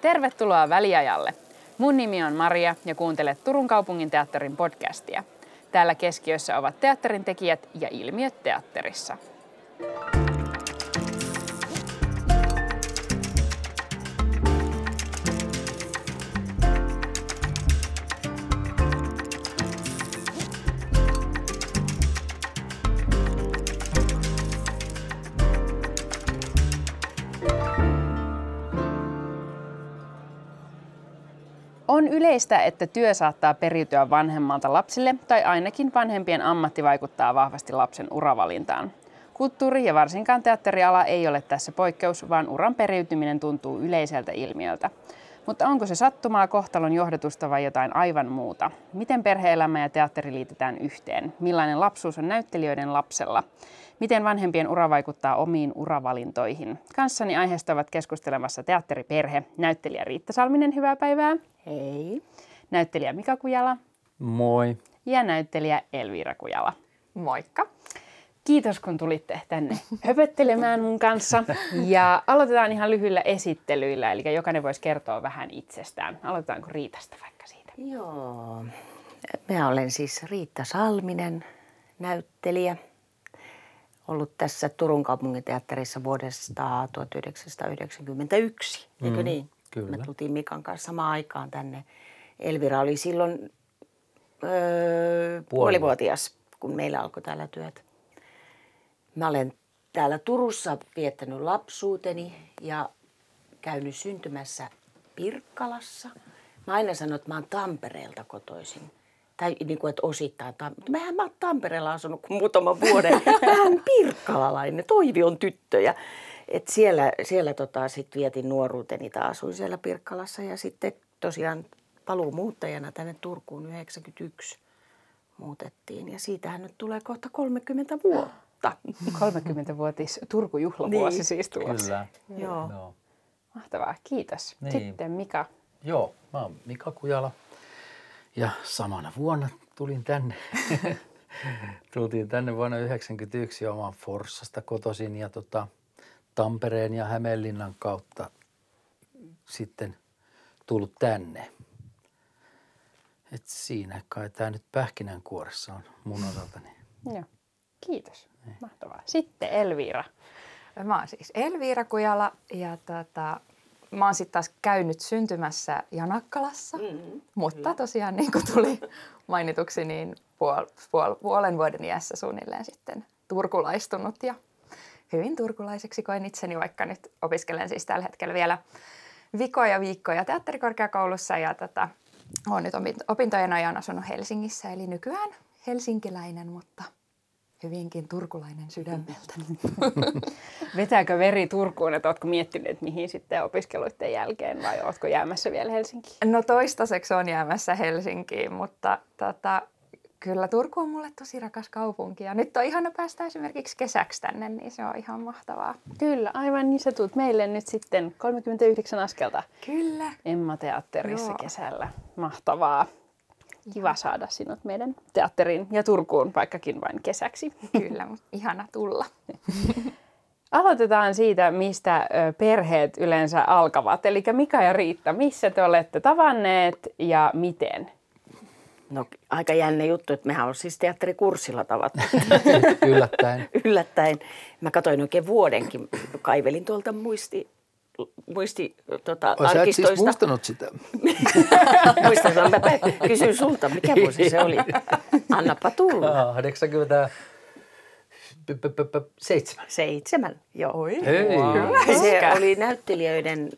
Tervetuloa väliajalle. Mun nimi on Maria ja kuuntelet Turun kaupungin teatterin podcastia. Täällä keskiössä ovat teatterin tekijät ja ilmiöt teatterissa. Yleistä, että työ saattaa periytyä vanhemmalta lapsille tai ainakin vanhempien ammatti vaikuttaa vahvasti lapsen uravalintaan. Kulttuuri ja varsinkaan teatteriala ei ole tässä poikkeus, vaan uran periytyminen tuntuu yleiseltä ilmiöltä. Mutta onko se sattumaa, kohtalon johdatusta vai jotain aivan muuta? Miten perheelämä ja teatteri liitetään yhteen? Millainen lapsuus on näyttelijöiden lapsella? Miten vanhempien ura vaikuttaa omiin uravalintoihin? Kanssani aiheesta ovat keskustelemassa teatteriperhe, näyttelijä Riitta Salminen, hyvää päivää. Hei. Näyttelijä Mika Kujala. Moi. Ja näyttelijä Elviira Kujala. Moikka. Kiitos kun tulitte tänne höpöttelemään mun kanssa. Ja aloitetaan ihan lyhyillä esittelyillä, eli jokainen voisi kertoa vähän itsestään. Aloitetaanko Riitasta vaikka siitä? Joo. Mä olen siis Riitta Salminen, näyttelijä. Ollut tässä Turun kaupungin teatterissa vuodesta 1991, eikö Mm, niin? kyllä. Me tultiin Mikan kanssa samaan aikaan tänne. Elvira oli silloin öö, puolivuotias, kun meillä alkoi täällä työt. Mä olen täällä Turussa viettänyt lapsuuteni ja käynyt syntymässä Pirkkalassa. Mä aina sanon, että mä oon Tampereelta kotoisin. Tai niin kuin, että osittain. Mutta Mähän mä oon Tampereella asunut kuin muutaman vuoden. Mä oon pirkkalalainen, Toivi on tyttö. Ja, et siellä siellä tota, sit vietin nuoruuteni taas. Asuin siellä Pirkkalassa ja sitten tosiaan paluumuuttajana tänne Turkuun 91 muutettiin. Ja siitähän nyt tulee kohta 30 vuotta. 30-vuotis Turku-juhlavuosi Niin. siis tulossa. Kyllä. Joo. Joo. Mahtavaa, kiitos. Niin. Sitten Mika. Joo, mä oon Mika Kujala ja samana vuonna tulin tänne. Tultiin tänne vuonna 1991 ja oman Forssasta kotoisin ja tota, Tampereen ja Hämeenlinnan kautta sitten tullut tänne. Et siinä kai tämä nyt pähkinänkuoressa on mun osaltani. Joo. Kiitos. Mahtavaa. Sitten Elviira. Mä oon siis Elviira Kujala ja tota, mä oon sitten taas käynyt syntymässä Janakkalassa, mm, mutta tosiaan niin kuin tuli mainituksi, niin puol, puol, puolen vuoden iässä suunnilleen sitten turkulaistunut ja hyvin turkulaiseksi koen itseni, vaikka nyt opiskelen siis tällä hetkellä vielä vikoja viikkoja teatterikorkeakoulussa ja tota, olen nyt opin- opintojen ajan asunut Helsingissä, eli nykyään helsinkiläinen, mutta hyvinkin turkulainen sydämeltä. Vetääkö veri Turkuun, että oletko miettinyt, mihin sitten opiskeluiden jälkeen vai oletko jäämässä vielä Helsinkiin? No toistaiseksi on jäämässä Helsinkiin, mutta tota, kyllä Turku on mulle tosi rakas kaupunki. Ja nyt on ihana päästä esimerkiksi kesäksi tänne, niin se on ihan mahtavaa. Kyllä, aivan niin sä tulet meille nyt sitten 39 askelta Kyllä. Emma-teatterissa Joo. kesällä. Mahtavaa. Kiva saada sinut meidän teatteriin ja Turkuun, vaikkakin vain kesäksi. Kyllä, mutta ihana tulla. Aloitetaan siitä, mistä perheet yleensä alkavat. Eli Mika ja Riitta, missä te olette tavanneet ja miten? No aika jännä juttu, että mehän on siis teatterikurssilla tavattu. Yllättäen. Yllättäen. Mä katsoin oikein vuodenkin, kaivelin tuolta muisti, muisti tota, sä et siis muistanut sitä. Muistan, mä kysyn sulta, mikä vuosi se oli. Annappa tulla. 80 seitsemän. Seitsemän, joo. Oi. Hei. Se oli näyttelijöiden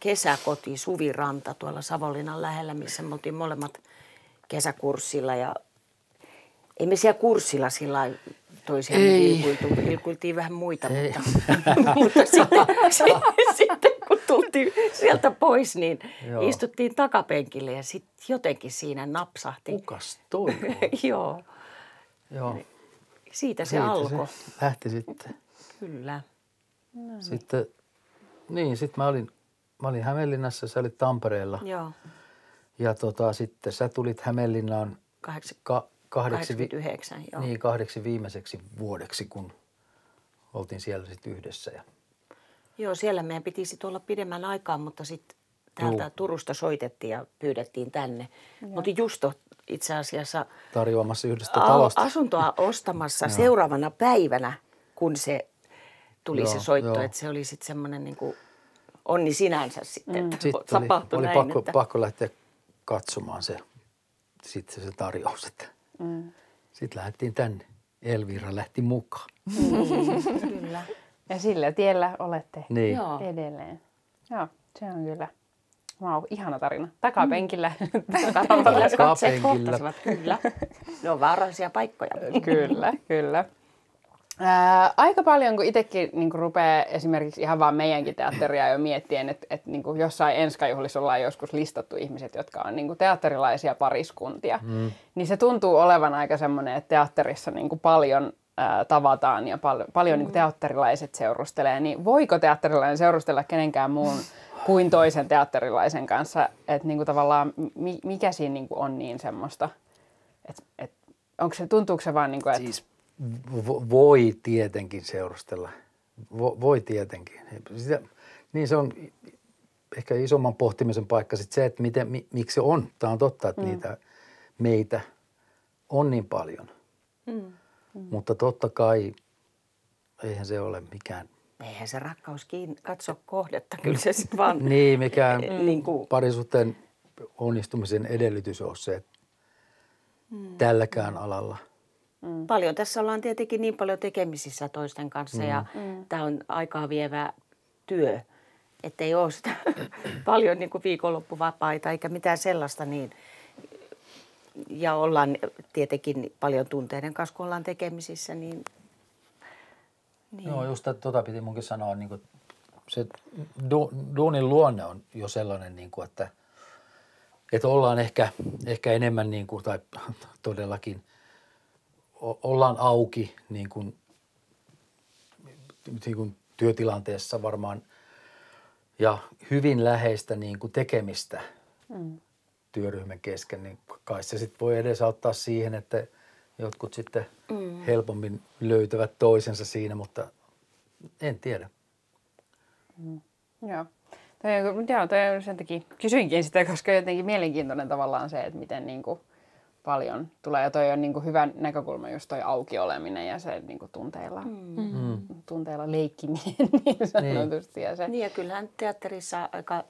kesäkoti Suviranta tuolla Savonlinnan lähellä, missä me oltiin molemmat kesäkurssilla. Ja ei me siellä kurssilla sillä toisiaan Ei. ilkuiltu, ilkuiltiin vähän muita, mutta, mutta sitten, sitten, sitten kun tultiin sieltä pois, niin Joo. istuttiin takapenkille ja sitten jotenkin siinä napsahti. Kukas toi on? Joo, Joo. siitä se Siitä alkoi. Se lähti sitten. Kyllä. Sitten, niin, sitten mä olin, mä olin Hämeenlinnassa, sä olit Tampereella. Joo, Ja tota, sitten sä tulit Hämeenlinnaan Kahdeksan- ka, kahdeksi, vi- 89, joo. niin, kahdeksi viimeiseksi vuodeksi, kun oltiin siellä sitten yhdessä. Ja, Joo, siellä meidän piti sitten olla pidemmän aikaa, mutta sitten täältä Juu. Turusta soitettiin ja pyydettiin tänne. Me oltiin Justo itse asiassa Tarjoamassa yhdestä talosta. asuntoa ostamassa seuraavana päivänä, kun se tuli Joo, se soitto. joo. Että se oli sitten semmoinen niin kuin onni sinänsä sitten, että Sitten oli, tapahtui oli näin. pakko, että... pakko lähteä katsomaan se, sitten se tarjous. Että. Mm. Sitten lähdettiin tänne. Elvira lähti mukaan. Kyllä. Ja sillä tiellä olette Niin. Joo. edelleen. Joo, se on kyllä. Vau, ihana tarina. Takapenkillä. Takapenkillä katseet Takapenkillä. kohtasivat, kyllä. Ne on vaarallisia paikkoja. kyllä, kyllä. Ää, aika paljon, kun itsekin niin rupeaa esimerkiksi ihan vaan meidänkin teatteria jo miettien, että, että niin jossain enskajuhlissa ollaan joskus listattu ihmiset, jotka on niin teatterilaisia pariskuntia, mm. niin se tuntuu olevan aika semmoinen, että teatterissa niin paljon ää, tavataan ja pal- paljon mm. niin teatterilaiset seurustelee, niin voiko teatterilainen seurustella kenenkään muun kuin toisen teatterilaisen kanssa, että niin tavallaan mi- mikä siinä niin on niin semmoista, että, että onko se, tuntuuko se vaan niin kuin, että Siis voi tietenkin seurustella. Vo- voi tietenkin. Sitä, niin se on ehkä isomman pohtimisen paikka sitten se, että miten, mi, miksi se on. Tämä on totta, että mm. niitä meitä on niin paljon. Mm. Mutta totta kai eihän se ole mikään, Eihän se rakkaus kiinni, katso kohdetta, kyllä se sitten vaan... niin mikään Niin kuin- parisuhteen onnistumisen edellytys on se, että tälläkään alalla. Paljon tässä ollaan tietenkin niin paljon tekemisissä toisten kanssa ja tämä on aikaa vievä työ. Että ei ole sitä paljon niin kuin viikonloppuvapaita eikä mitään sellaista niin. Ja ollaan tietenkin paljon tunteiden kanssa, kun ollaan tekemisissä, niin, niin. Joo, just tätä- tota piti munkin sanoa, niin kuin, se du, duunin luonne on jo sellainen, niin kuin, että, että ollaan ehkä, ehkä enemmän niin kuin, tai todellakin ollaan auki niin kuin, niin kuin työtilanteessa varmaan ja hyvin läheistä niin kuin tekemistä mm. työryhmän kesken, niin kai se sitten voi edesauttaa siihen, että jotkut sitten mm. helpommin löytävät toisensa siinä, mutta en tiedä. Joo. Toi, on- joo, toi on sen takia kysyinkin sitä, koska jotenkin mielenkiintoinen tavallaan se, että miten niin kuin paljon tulee. Ja toi on niin kuin hyvä näkökulma just toi auki oleminen ja se niin kuin tunteilla, mm. tunteilla leikkiminen niin sanotusti. Ja se, niin ja kyllähän teatterissa aika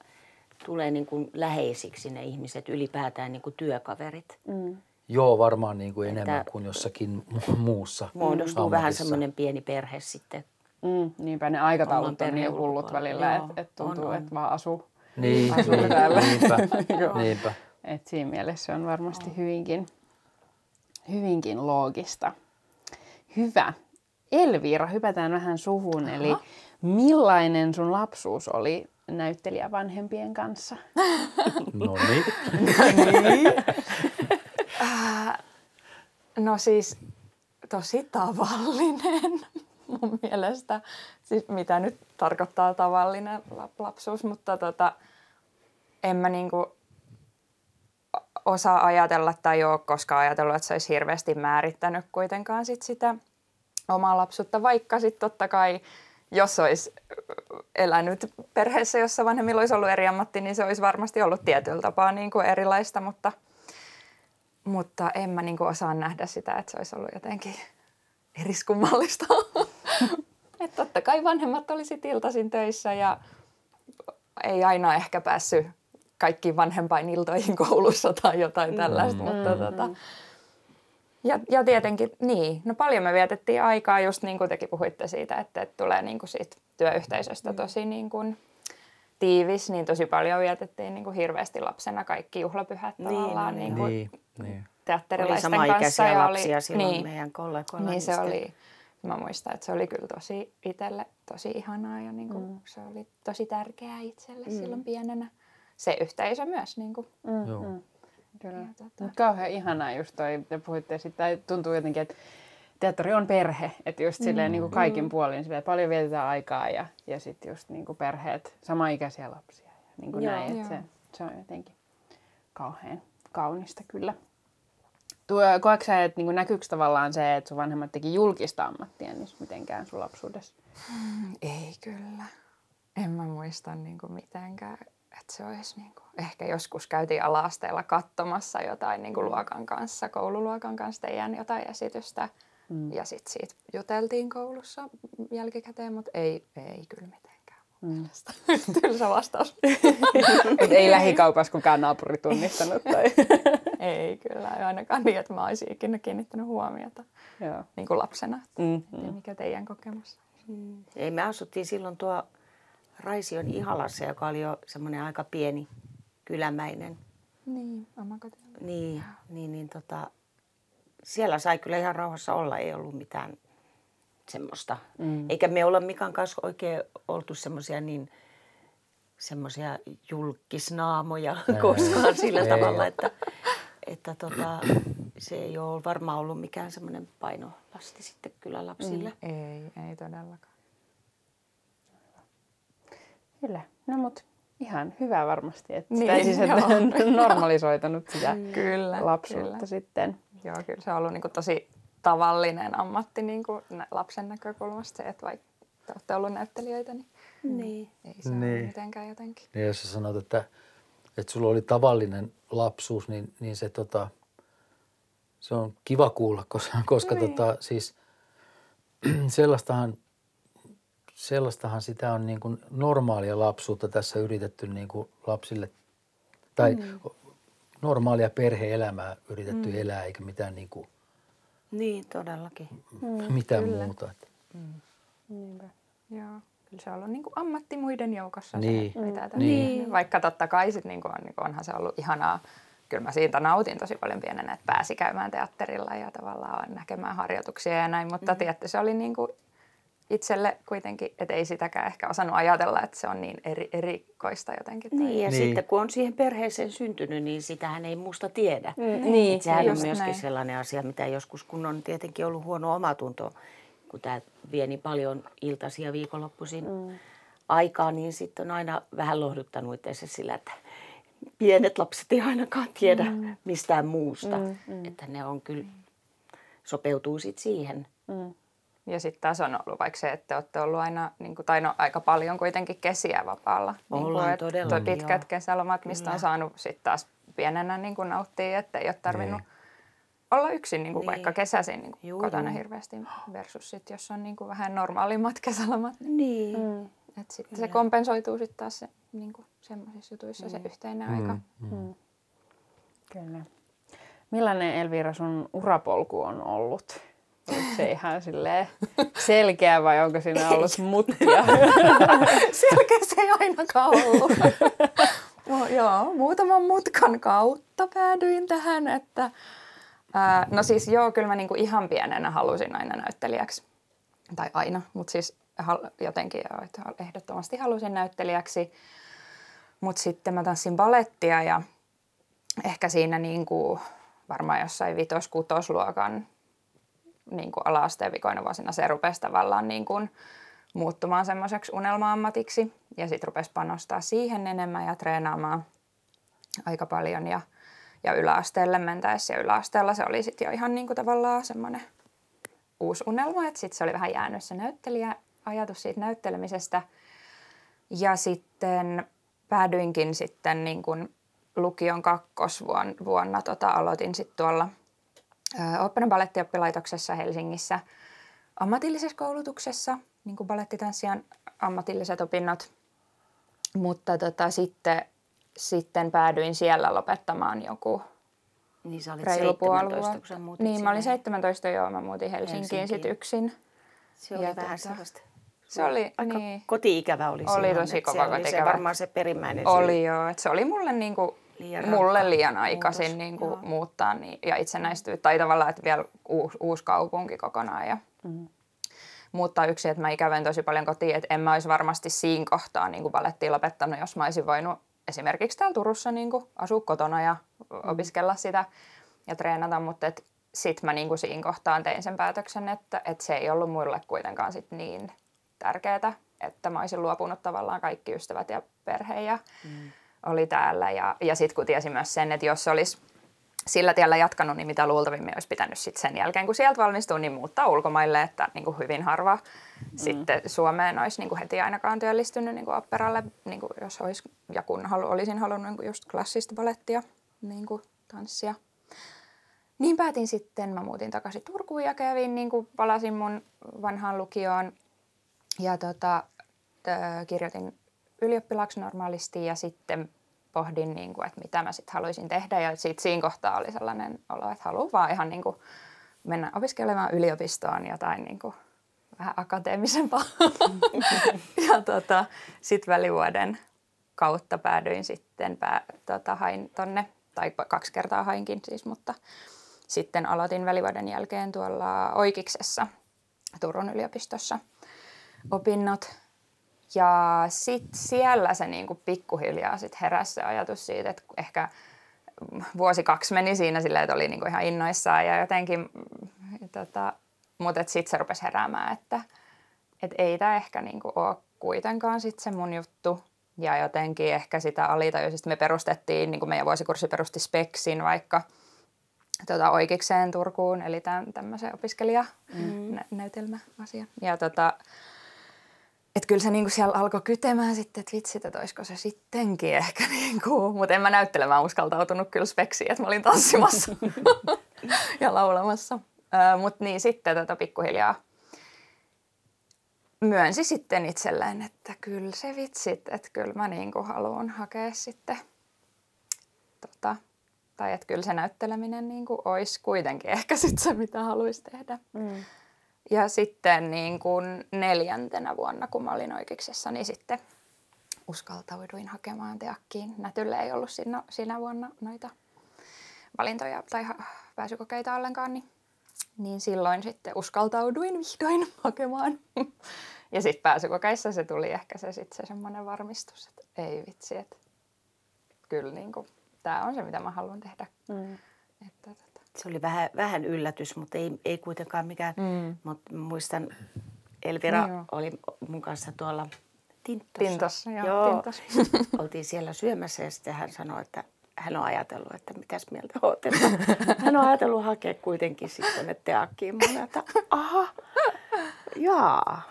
tulee niin kuin läheisiksi ne ihmiset, ylipäätään niin kuin työkaverit. mm. Joo, varmaan niin kuin Että- enemmän kuin jossakin mu- muussa Muodostuu vähän ammatissa. semmoinen pieni perhe sitten. Mm, niinpä ne aikataulut on niin hullut välillä, että et tuntuu, että vaan asuu. Niin, asuu niin täällä. niinpä, niinpä. Et siinä mielessä se on varmasti hyvinkin, hyvinkin loogista. Hyvä. Elvira, hypätään vähän suhun. Eli millainen sun lapsuus oli näyttelijävanhempien kanssa? No niin. No siis tosi tavallinen mun mielestä. Siis mitä nyt tarkoittaa tavallinen lap- lapsuus, mutta tota, en mä niinku osaa ajatella tai ole koskaan ajatellut, että se olisi hirveästi määrittänyt kuitenkaan sit sitä omaa lapsuutta, vaikka sitten totta kai jos olisi elänyt perheessä, jossa vanhemmilla olisi ollut eri ammatti, niin se olisi varmasti ollut tietyllä tapaa niin kuin erilaista, mutta, mutta en mä niin kuin osaa nähdä sitä, että se olisi ollut jotenkin eriskummallista. että totta kai vanhemmat oli sit iltaisin töissä ja ei aina ehkä päässyt kaikkiin vanhempainiltoihin koulussa tai jotain tällaista, mutta tota, ja, ja tietenkin, niin. No paljon me vietettiin aikaa, just niin kuin tekin puhuitte siitä, että, että tulee niin kuin siitä työyhteisöstä tosi niin kuin tiivis, niin tosi paljon vietettiin niin kuin hirveästi lapsena kaikki juhlapyhät Niin, tavallaan niin, niin kuin Niin, niin. Oli teatterilaisten samaikäisiä kanssa. lapsia silloin niin, meidän kollegoilla. niin se oli, mä muistan, että se oli kyllä tosi itselle tosi ihanaa ja niin kuin, mm. se oli tosi tärkeää itselle mm. silloin pienenä. Se yhteisö myös. Niin kuin. Mm, Joo. mm. Kyllä. Ja tota- kauhean ihanaa just toi, te puhuitte siitä, tai tuntuu jotenkin, että teatteri on perhe, että just silleen niin kuin kaikin puolin silleen, paljon vietetään aikaa ja, ja sitten just niin kuin perheet, samaikäisiä lapsia ja niin kuin Joo. näin, että se, se on jotenkin kauhean kaunista kyllä. Tuo, koetko sä, että niin kuin näkyykö tavallaan se, että sun vanhemmat teki julkista ammattia niin mitenkään sun lapsuudessa? Ei kyllä. En mä muista niin kuin mitenkään. Että se olisi niin kuin, ehkä joskus käytiin ala-asteella katsomassa jotain niin kuin luokan kanssa, koululuokan kanssa teidän jotain esitystä. Mm. Ja sitten siitä juteltiin koulussa jälkikäteen, mutta ei, ei kyllä mitenkään. Mm. Tylsä vastaus. ei lähikaupassa kukaan naapuri tunnistanut. Tai... ei kyllä, ei ainakaan niin, että mä olisin ikinä kiinnittänyt huomiota Joo. Niin kuin lapsena. Mm-hmm. Mikä teidän kokemus? Mm. Ei, me asuttiin silloin tuo Raision Ihalassa, joka oli jo semmoinen aika pieni kylämäinen. Niin, omakotilo. Niin, niin, niin tota, siellä sai kyllä ihan rauhassa olla, ei ollut mitään semmoista. Mm. Eikä me olla Mikan kanssa oikein oltu semmoisia niin semmoisia julkisnaamoja ei, koskaan sillä ei, tavalla, että, että tota, se ei ole varmaan ollut mikään semmoinen painolasti sitten kyllä lapsille. Mm. Ei, ei todellakaan. Kyllä. No mut ihan hyvä varmasti, että niin, sitä siis, että normalisoitanut sitä kyllä, lapsuutta kyllä. sitten. Joo, kyllä se on ollut niin kuin tosi tavallinen ammatti niin kuin lapsen näkökulmasta se, että vaikka te olette ollut näyttelijöitä, niin, niin. ei se niin. ole mitenkään jotenkin. Niin jos sä sanot, että, että sulla oli tavallinen lapsuus, niin, niin se, tota, se on kiva kuulla, koska, koska niin. tota, siis sellaistahan, sellaistahan sitä on niin kuin normaalia lapsuutta tässä yritetty niin kuin lapsille, tai mm normaalia perhe-elämää yritetty mm. elää, eikä mitään niin kuin, Niin, todellakin. Mm, mitään kyllä. muuta. Mm. Niinpä. Joo. Kyllä se on ollut niin kuin ammatti muiden joukossa niin. se, mitä mm. niin. Vaikka totta kai sit niin kuin on, niin kuin onhan se ollut ihanaa. Kyllä mä siitä nautin tosi paljon pienenä, että pääsi käymään teatterilla ja tavallaan näkemään harjoituksia ja näin. Mutta mm. tietysti se oli niin kuin itselle kuitenkin, että ei sitäkään ehkä osannut ajatella, että se on niin eri, erikoista jotenkin. Tai... Niin, ja niin. sitten kun on siihen perheeseen syntynyt, niin sitähän ei musta tiedä. Mm, niin, sehän on myöskin näin. sellainen asia, mitä joskus, kun on tietenkin ollut huono omatunto, kun tämä vie niin paljon iltaisia viikonloppuisin mm. aikaa, niin sitten on aina vähän lohduttanut itse sillä, että pienet lapset ei ainakaan tiedä mm. mistään muusta. Mm, mm. Että ne on kyllä, sopeutuu sitten siihen. Mm. Ja sitten taas on ollut vaikka se, että olette ollut aina, niin kuin, tai no, aika paljon kuitenkin kesiä vapaalla. Ollaan niin kuin, todella. Pitkät joo. kesälomat, mistä Kyllä. on saanut sitten taas pienenä niin kuin nauttia, että ei ole tarvinnut niin. olla yksin niin kuin niin. vaikka kesäisin niin kuin kotona hirveästi versus sitten, jos on niin kuin vähän normaalimmat kesälomat. Niin. Mm. Et sitten se kompensoituu sitten taas se, niin kuin semmoisissa jutuissa mm. se yhteinen mm. aika. Mm. Mm. Kyllä. Millainen Elvira sun urapolku on ollut? Onko se ihan selkeä vai onko siinä ollut mutkia? selkeä se ei ainakaan ollut. no, joo, muutaman mutkan kautta päädyin tähän, että ää, no siis joo, kyllä mä niinku ihan pienenä halusin aina näyttelijäksi. Tai aina, mutta siis jotenkin joo, ehdottomasti halusin näyttelijäksi. Mutta sitten mä tanssin balettia ja ehkä siinä niinku, varmaan jossain vitos-kutosluokan niin kuin ala-asteen vikoina vuosina se rupesi tavallaan niin kuin muuttumaan semmoiseksi unelma-ammatiksi. Ja sitten rupesi panostaa siihen enemmän ja treenaamaan aika paljon. Ja, ja yläasteelle mentäessä ja yläasteella se oli sitten jo ihan niin kuin tavallaan semmoinen uusi unelma. Että sitten se oli vähän jäänyt se näyttelijä, ajatus siitä näyttelemisestä. Ja sitten päädyinkin sitten niin kuin lukion kakkosvuonna vuonna, tota, aloitin sitten tuolla – Oopperan balettioppilaitoksessa Helsingissä ammatillisessa koulutuksessa, niin kuin balettitanssijan ammatilliset opinnot. Mutta tota, sitten, sitten päädyin siellä lopettamaan joku niin sä olit reilu 17, kun Niin, sinne. mä olin 17 joo, mä muutin Helsinkiin, Helsinkiin. sitten yksin. Se oli ja vähän tota, sellaista. Se oli, Aika niin. koti-ikävä oli, oli silloin, tosi kova se oli se varmaan se perimmäinen Oli syy. joo, että se oli mulle niinku liian mulle liian aikaisin niin kuin muuttaa niin, ja itsenäistyä. Tai tavallaan, että vielä uusi, uusi kaupunki kokonaan ja mm. muuttaa yksi, että mä ikävän tosi paljon kotiin, että en mä olisi varmasti siinä kohtaa niin kuin valettiin lopettanut, jos mä olisin voinut esimerkiksi täällä Turussa niin kuin asua kotona ja mm. opiskella sitä ja treenata, mutta et sitten mä niin kuin siinä kohtaan tein sen päätöksen, että, että se ei ollut muille kuitenkaan sit niin tärkeää, että mä olisin luopunut tavallaan kaikki ystävät ja perhe ja mm oli täällä. Ja, ja sitten kun tiesin myös sen, että jos olisi sillä tiellä jatkanut, niin mitä luultavimmin olisi pitänyt sit sen jälkeen, kun sieltä valmistuu, niin muuttaa ulkomaille, että niin kuin hyvin harva mm. sitten Suomeen olisi niin kuin heti ainakaan työllistynyt niin kuin operalle, niin kuin jos olisi, ja kun halu, olisin halunnut niin kuin just klassista balettia, niin kuin tanssia. Niin päätin sitten, mä muutin takaisin Turkuun ja kävin, niin kuin palasin mun vanhaan lukioon ja tota, t- kirjoitin ylioppilaaksi normaalisti ja sitten pohdin, niin kuin, että mitä mä sitten haluaisin tehdä. Ja sitten siinä kohtaa oli sellainen olo, että haluan vaan ihan niin kuin mennä opiskelemaan yliopistoon jotain niin kuin vähän akateemisempaa. ja tota, sitten välivuoden kautta päädyin sitten, pää, tota, hain tonne, tai kaksi kertaa hainkin siis, mutta sitten aloitin välivuoden jälkeen tuolla Oikiksessa Turun yliopistossa opinnot. Ja sitten siellä se niinku pikkuhiljaa sit heräsi se ajatus siitä, että ehkä vuosi kaksi meni siinä silleen, että oli niinku ihan innoissaan ja jotenkin, tota, mutta sitten se rupesi heräämään, että et ei tämä ehkä niinku ole kuitenkaan sit se mun juttu. Ja jotenkin ehkä sitä alitajuisesti me perustettiin, niin kuin meidän vuosikurssi perusti Speksin vaikka tota, oikeikseen Turkuun, eli tämän, tämmöisen opiskelijanäytelmäasian. Mm. Ja tota, että kyllä se niinku siellä alkoi kytemään sitten, että vitsit, että olisiko se sittenkin ehkä niinku, mutta en mä näyttelemään uskaltautunut kyllä speksiin, että mä olin tanssimassa ja laulamassa. Mutta niin sitten tätä tota pikkuhiljaa myönsi sitten itselleen, että kyllä se vitsit, että kyllä mä niinku haluan hakea sitten tota, tai että kyllä se näytteleminen niinku olisi kuitenkin ehkä sitten se, mitä haluaisi tehdä. Mm. Ja sitten niin kuin neljäntenä vuonna, kun mä olin oikeuksessa, niin sitten uskaltauduin hakemaan teakkiin. Nätylle ei ollut siinä, siinä vuonna noita valintoja tai pääsykokeita ollenkaan, niin, niin silloin sitten uskaltauduin vihdoin hakemaan. Ja sitten pääsykokeissa se tuli ehkä se, sit se semmoinen varmistus, että ei vitsi, että kyllä niin tämä on se, mitä mä haluan tehdä. Mm. Että, se oli vähän, vähän yllätys, mutta ei, ei kuitenkaan mikään. Mm. Mutta muistan, Elvira no, oli mun kanssa tuolla Tintossa. Tintossa, joo. joo. Tintos. Oltiin siellä syömässä ja sitten hän sanoi, että hän on ajatellut, että mitäs mieltä olet. Hän on ajatellut hakea kuitenkin sitten ne teakkiin. Mä että aha, jaa.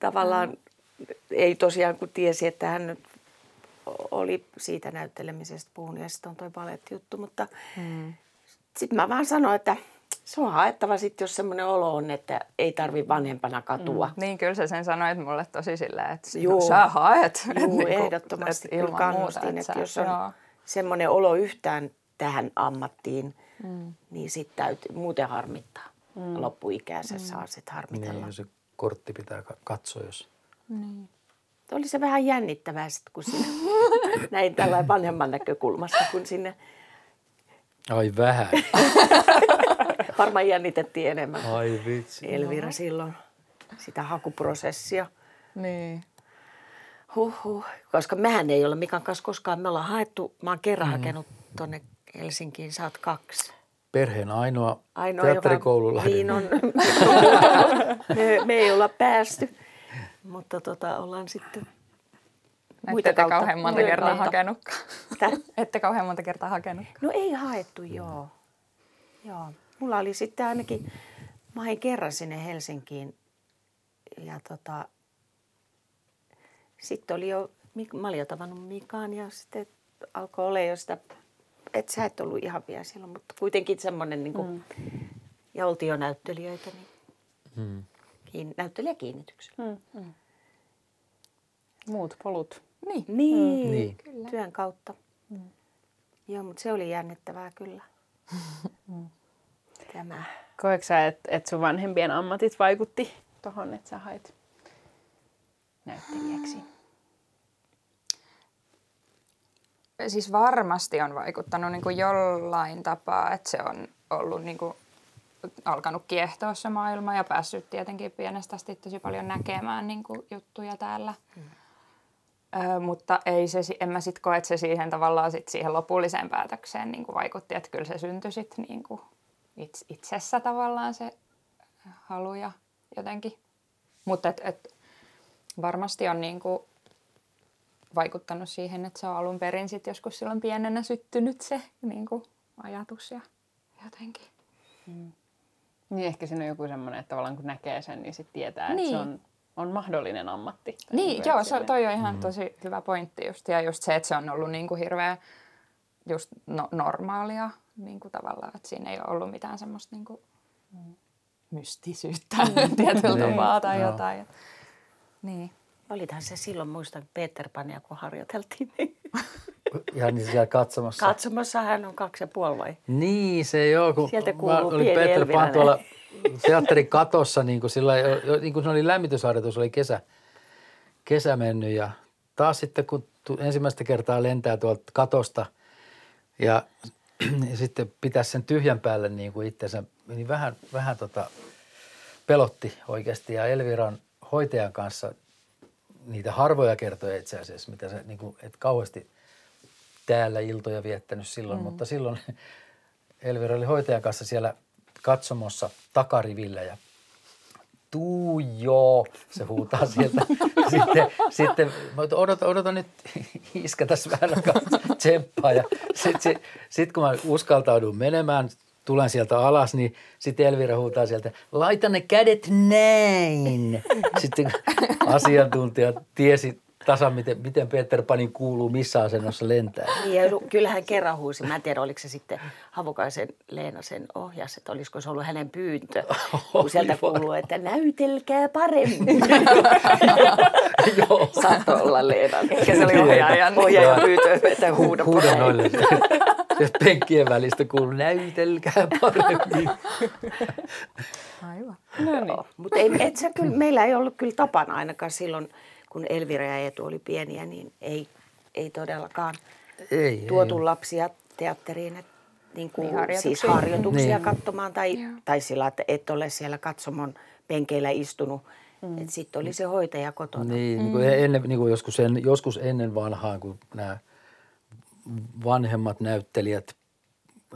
Tavallaan mm. ei tosiaan kun tiesi, että hän oli siitä näyttelemisestä puhunut ja sitten on toi baletti-juttu, mutta mm sitten mä vaan sanoin, että se on haettava sitten, jos semmoinen olo on, että ei tarvi vanhempana katua. Mm, niin, kyllä se sen sanoi mulle tosi silleen, että Joo. No, sä haet. Joo, niin ehdottomasti että kyllä kannustin, muuta, että, että jos on joo. semmoinen olo yhtään tähän ammattiin, mm. niin sitten täytyy, muuten harmittaa. Mm. Loppuikäisen mm. saa sitten harmitella. Niin, se kortti pitää katsoa, jos... Niin. Oli se vähän jännittävää sitten, kun sinne, näin tällainen vanhemman näkökulmasta, kun sinne Ai vähän. Varmaan jännitettiin enemmän. Ai vitsi. Elvira no. silloin sitä hakuprosessia. Niin. Huhhuh. Koska mehän ei ole Mikan kanssa koskaan, me ollaan haettu, mä oon kerran mm. hakenut tonne Helsinkiin, sä oot kaksi. Perheen ainoa, ainoa teatterikoululainen. Niin on. me, me ei olla päästy, mutta tota, ollaan sitten Muita ette kautta. kauhean monta kertaa kautta. hakenutkaan. ette kauhean monta kertaa hakenutkaan. No ei haettu, joo. joo. Mulla oli sitten ainakin, mä hain kerran sinne Helsinkiin ja tota, sitten oli jo, mä olin jo tavannut Mikaan ja sitten alkoi olla jo sitä, että sä et ollut ihan vielä silloin, mutta kuitenkin semmoinen, niin kuin, mm. ja oltiin jo näyttelijöitä, niin mm. kiin, näyttelijäkiinnityksellä. Mm. Mm. Muut polut. Niin, niin, niin. Kyllä. työn kautta. Mm. Joo, mutta se oli jännittävää kyllä. Tämä. Koetko sä, että et sun vanhempien ammatit vaikutti tuohon, että sä hait näyttelijäksi? Siis varmasti on vaikuttanut niin kuin jollain tapaa, että se on ollut niin kuin alkanut kiehtoa se maailma ja päässyt tietenkin pienestä asti tosi paljon näkemään niin kuin juttuja täällä. Mm Ö, mutta ei se, en mä sitten koe, että se siihen tavallaan sit siihen lopulliseen päätökseen niin kuin vaikutti, että kyllä se syntyi sitten niin kuin itse, itsessä tavallaan se halu ja jotenkin. Mutta et, et varmasti on niin kuin vaikuttanut siihen, että se on alun perin sit joskus silloin pienenä syttynyt se niin kuin ajatus ja jotenkin. Niin ehkä siinä on joku semmoinen, että tavallaan kun näkee sen, niin sitten tietää, että Niin. se on, on mahdollinen ammatti. Niin, joo, se, toi on ihan tosi hyvä pointti just. Ja just se, että se on ollut niin kuin hirveä just no, normaalia niin kuin tavallaan, että siinä ei ole ollut mitään semmoista niin kuin mystisyyttä tietyllä Niin, tapaa tai joo. jotain. Et- Niin. Olithan se silloin, muistan Peter Pania, kun harjoiteltiin. niin Ihan niin siellä katsomassa. Katsomassa hän on kaksi ja puoli vai? Niin, se joo, kun Sieltä mä kuuluu olin pieni Peter Pan tuolla teatterin katossa, niin kuin, sillä, niin kuin se oli lämmitysharjoitus, oli kesä, kesä mennyt ja taas sitten kun ensimmäistä kertaa lentää tuolta katosta ja, ja sitten pitäisi sen tyhjän päälle niin kuin itsensä, niin vähän, vähän tota, pelotti oikeasti ja Elviran hoitajan kanssa niitä harvoja kertoja itse asiassa, mitä se, niin kuin, että kauheasti täällä iltoja viettänyt silloin, mm. mutta silloin Elvira oli hoitajan kanssa siellä katsomossa takarivillä ja tuu joo, se huutaa sieltä. sitten, sitten odota, odota nyt, iskä tässä vähän aikaa tsemppaa. Ja sitten sit, sit, kun mä uskaltaudun menemään, tulen sieltä alas, niin sitten Elvira huutaa sieltä, laita ne kädet näin. Sitten asiantuntija tiesi tasan, miten, miten Peter Panin kuuluu, missä asennossa lentää. Niin, ja kyllähän kerran huusi. Mä en tiedä, oliko se sitten Havukaisen Leena sen ohjas, että olisiko se ollut hänen pyyntö. Kun sieltä kuuluu, että näytelkää paremmin. Joo. Saattoi olla Leena. Ehkä se oli ohjaajan. Ohjaajan pyyntö, että huuda noille. Se penkkien välistä kuuluu, näytelkää paremmin. Aivan. No niin. Mutta ei, et sä kyllä, meillä ei ollut kyllä tapana ainakaan silloin, kun Elvira ja Eetu oli pieniä, niin ei, ei todellakaan Ei, tuotu ei. lapsia teatteriin. Et, niin kuin, Niin, harjoituksiin. siis harjoituksia Niin. katsomaan tai, Joo. tai sillä, että et ole siellä katsomon penkeillä istunut. Mm. Että sitten oli se hoitaja kotona. Niin, niin kuin ennen, niin kuin joskus, en, joskus ennen vanhaan, kun nämä vanhemmat näyttelijät,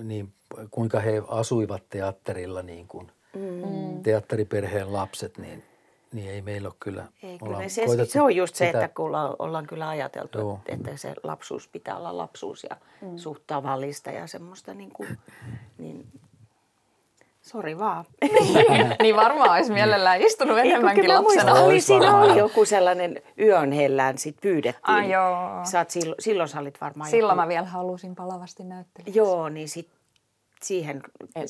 niin kuinka he asuivat teatterilla niin kuin mm. teatteriperheen lapset, niin, niin ei meillä ole kyllä. Ei, kyllä se, koetettu se on just se, sitä- että kun ollaan, ollaan kyllä ajateltu, Joo. että, se lapsuus pitää olla lapsuus ja mm. suht tavallista ja semmoista niin kuin, niin sori vaan. niin varmaan olisi mielellään istunut enemmänkin lapsena. Olisi Oli, siinä varmaan. oli joku sellainen yön hellään, sit pyydettiin. Ai joo. Sä oot silloin, silloin sä olit varmaan Silloin joku, mä vielä halusin palavasti näyttelijä. Joo, niin sit siihen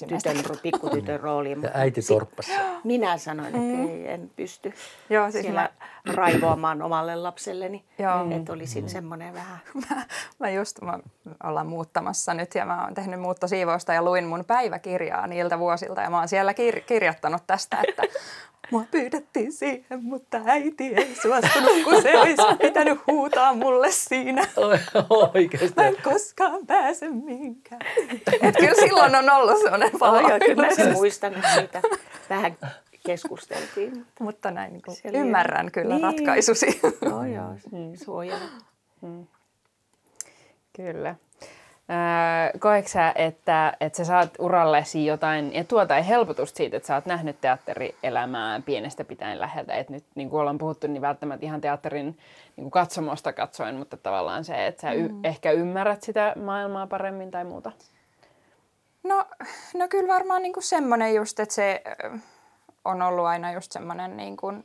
tytön, pikkutytön rooliin. Ja äiti torppasi. Minä sanoin, että ei, en pysty Joo, siis siellä raivoamaan omalle lapselleni. Joo. Että olisin semmoinen vähän... Mä just, mä ollaan muuttamassa nyt ja mä oon tehnyt muuttosiivousta ja luin mun päiväkirjaa niiltä vuosilta ja mä oon siellä kir- kirjoittanut tästä, että mua pyydettiin siihen, mutta äiti ei suostunut, kun se olisi pitänyt huutaa mulle siinä. Oikeasti. Mä en koskaan pääse mihinkään. Et kyllä silloin on ollut semmoinen Oh, joo, kyllä sen muistan, että siitä vähän keskusteltiin. Mutta näin niin kuin Se ymmärrän kyllä Niin. ratkaisusi. Joo, joo, suojelu. Kyllä. Öö, koetko sä, että, että sä saat urallesi jotain etua tai helpotusta siitä, että sä oot nähnyt teatterielämää pienestä pitäen läheltä? Että nyt niin kuin ollaan puhuttu, niin välttämättä ihan teatterin niin kuin katsomosta katsoen, mutta tavallaan se, että sä y- ehkä ymmärrät sitä maailmaa paremmin tai muuta. No, no kyllä varmaan niin kuin semmoinen just, että se on ollut aina just semmoinen niin kuin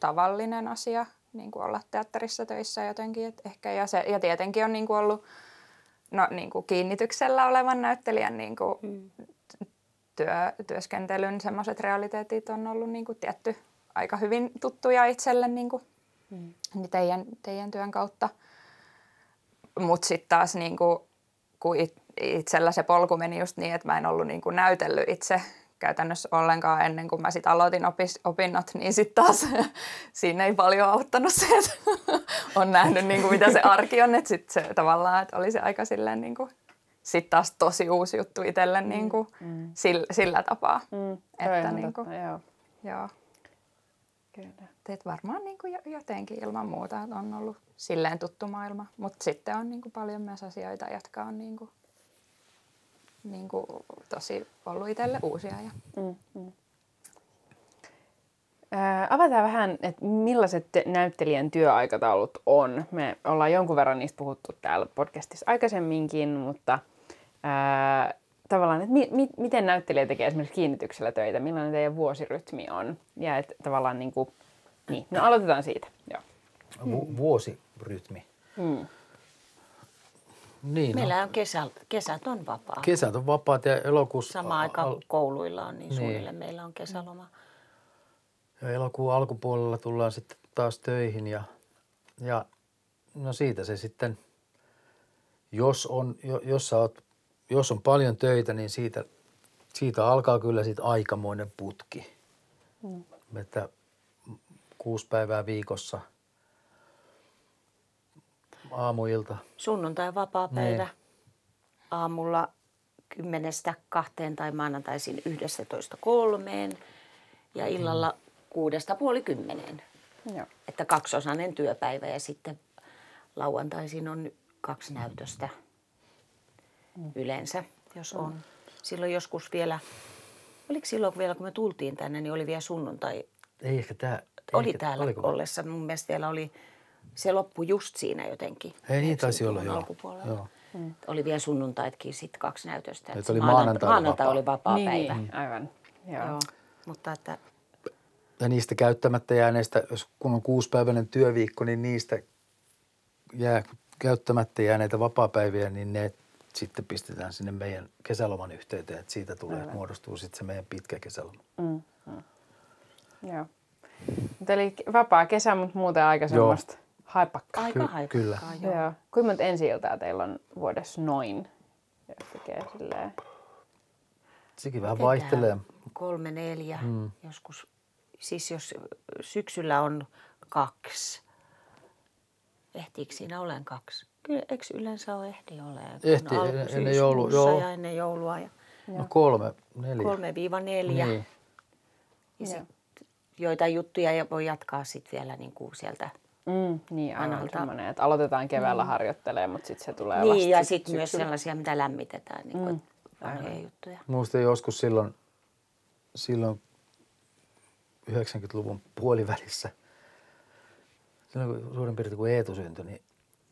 tavallinen asia niin kuin olla teatterissa töissä jotenkin. Et ehkä, ja, se, ja tietenkin on niin kuin ollut no, niin kuin kiinnityksellä olevan näyttelijän niin kuin työ, työskentelyn semmoiset realiteetit on ollut niin kuin tietty aika hyvin tuttuja itselle niin kuin, niin teidän, teidän työn kautta. Mutta sitten taas niin kuin, kun it, itsellä se polku meni just niin, että mä en ollut niin kuin näytellyt itse käytännössä ollenkaan ennen kuin mä sitten aloitin opis, opinnot, niin sitten taas siinä ei paljon auttanut se, että on nähnyt niin kuin mitä se arki on, että sitten se tavallaan, että oli se aika silleen niin kuin, sitten taas tosi uusi juttu itselle niin kuin, Mm. sillä, sillä tapaa. Mm, Että niin kuin, joo. joo. Kyllä. Et varmaan niin kuin jotenkin ilman muuta että on ollut silleen tuttu maailma, mutta sitten on niin kuin paljon myös asioita, jotka on niin kuin, niin kuin tosi ollut itselle uusia. Ja... Mm, mm. Ää, avataan vähän, että millaiset te- näyttelijän työaikataulut on. Me ollaan jonkun verran niistä puhuttu täällä podcastissa aikaisemminkin, mutta ää, tavallaan, että mi, mi, miten näyttelijä tekee esimerkiksi kiinnityksellä töitä, millainen teidän vuosirytmi on. Ja että tavallaan niin kuin, niin, no aloitetaan siitä. Joo. Vu- vuosirytmi. Mm. Niin, no, Meillä on kesä, kesät on vapaa. kesät on vapaat ja elokuussa... Sama aika al- kuin kouluilla on, niin, Niin. suunnilleen meillä on kesäloma. Ja elokuun alkupuolella tullaan sitten taas töihin ja, ja no siitä se sitten, jos on, jo- jos, sä oot, jos on paljon töitä, niin siitä, siitä alkaa kyllä sitten aikamoinen putki. Mm. Että kuusi päivää viikossa, aamuilta. Sunnuntai vapaa päivä. Niin. Aamulla kymmenestä kahteen tai maanantaisin yhdestä toista kolmeen ja illalla kuudesta puoli kymmeneen. Joo. Että kaksiosainen työpäivä ja sitten lauantaisin on kaksi näytöstä yleensä, jos on. Silloin joskus vielä, oliko silloin vielä kun me tultiin tänne, niin oli vielä sunnuntai. Ei ehkä tämä... Oli täällä ollessa, mun mielestä vielä oli, se loppui just siinä jotenkin. Ei niin, taisi 90-luvun olla, joo. alkupuolella. Joo. Oli vielä sunnuntaitkin sitten kaksi näytöstä. Et että oli maananta- maanantai oli maanantai vapaa. oli vapaa niin, päivä. niin, aivan. Joo. Joo. Mutta että Ja niistä käyttämättä jääneistä, jos kun on kuusipäiväinen työviikko, niin niistä jää käyttämättä jääneitä vapaapäiviä, niin ne sitten pistetään sinne meidän kesäloman yhteyteen, että siitä tulee, muodostuu sitten se meidän pitkä kesäloma. Joo. Mutta eli vapaa kesä, mutta muuten aika semmoista haipakkaa. aika Ky- kyllä. joo. Joo. Kuinka monta ensi teillä on vuodessa noin? Jos tekee silleen. Sekin vähän vaihtelee. Kolme, neljä, mm. joskus. Siis jos syksyllä on kaksi, ehtiikö siinä olen kaksi? Kyllä, eikö yleensä ole ehdi ole? Ehti, ennen- ennen joulua, joo. ja ennen joulua. Ja No kolme, neljä. kolme viiva neljä. Niin. Ja sit joitain juttuja ja voi jatkaa sitten vielä niin kuin sieltä. Mm, niin, aivan Analta. semmoinen, että aloitetaan keväällä mm. harjoittelemaan, mutta sitten se tulee vasta Niin, ja sit sitten myös syksyllä. sellaisia, mitä lämmitetään, niin kuin vanhoja juttuja. Muistan joskus silloin, silloin 90-luvun puolivälissä, silloin kun suurin piirtein kun Eetu syntyi, niin,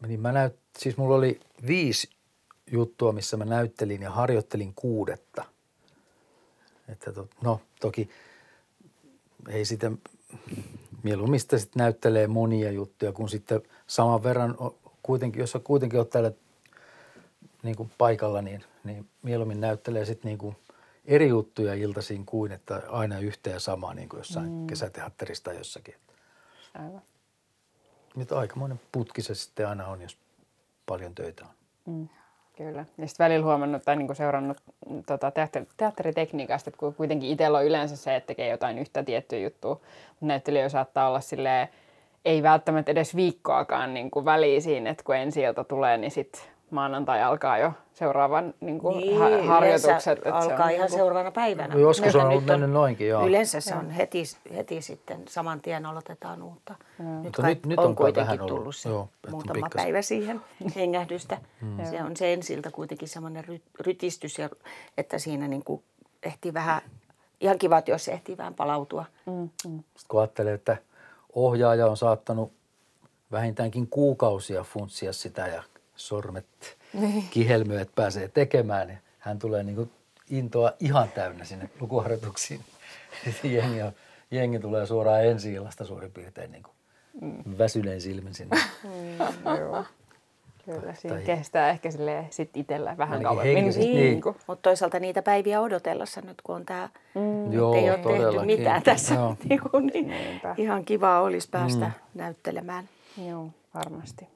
niin mä näyt, siis mulla oli viisi juttua, missä mä näyttelin ja harjoittelin kuudetta. Että to, no toki ei sitä, mieluummin sitä sitten näyttelee monia juttuja, kun sitten saman verran kuitenkin, jos sä kuitenkin oot täällä niin kuin paikalla, niin, niin mieluummin näyttelee sitten niin kuin eri juttuja iltaisin kuin, että aina yhtä ja samaa niin kuin jossain mm. kesäteatterissa tai jossakin. Aivan. Nyt aikamoinen putki se sitten aina on, jos paljon töitä on. Mm, kyllä. Ja sitten välillä huomannut tai niinku seurannut mm, tota, teatteri, teatteritekniikasta, että kuitenkin itsellä on yleensä se, että tekee jotain yhtä tiettyä juttua, mutta näyttelijä saattaa olla silleen, ei välttämättä edes viikkoakaan niin kuin siinä, että kun ensi ilta tulee, niin sitten maanantai alkaa jo seuraavan niin kuin Niin, ha- harjoitukset. että se alkaa on ihan niinku- seuraavana päivänä. No joskus on nyt ollut mennyt noinkin, joo. Yleensä se on heti, heti sitten saman tien aloitetaan uutta. Nyt, Mutta kai nyt- nyt on on kuitenkin vähän ollut, tullut se joo, on muutama pikkasen. päivä siihen hengähdystä. Se on se ensiltä kuitenkin semmoinen ry, rytistys, ja, että siinä niin kuin ehtii vähän, ihan kiva, että jos se ehtii vähän palautua. Sitten kun ajattelee, että ohjaaja on saattanut vähintäänkin kuukausia funtsia sitä ja sormet kihelmöä, että pääsee tekemään, niin hän tulee niin kuin intoa ihan täynnä sinne lukuharjoituksiin. jengi, on- jengi tulee suoraan ensi illasta suurin piirtein niin kuin väsyneen silmin sinne. Joo. Kyllä, siinä Tai- kestää ehkä sille sit itsellä vähän kauemmin. Niin. niin. Mutta toisaalta niitä päiviä odotellessa nyt, kun on tämä, mm, Joo, ei ole tehty mitään tässä, Joo. niin, kuin, niin Niinpä. ihan kiva olisi päästä mm. näyttelemään. Joo, varmasti.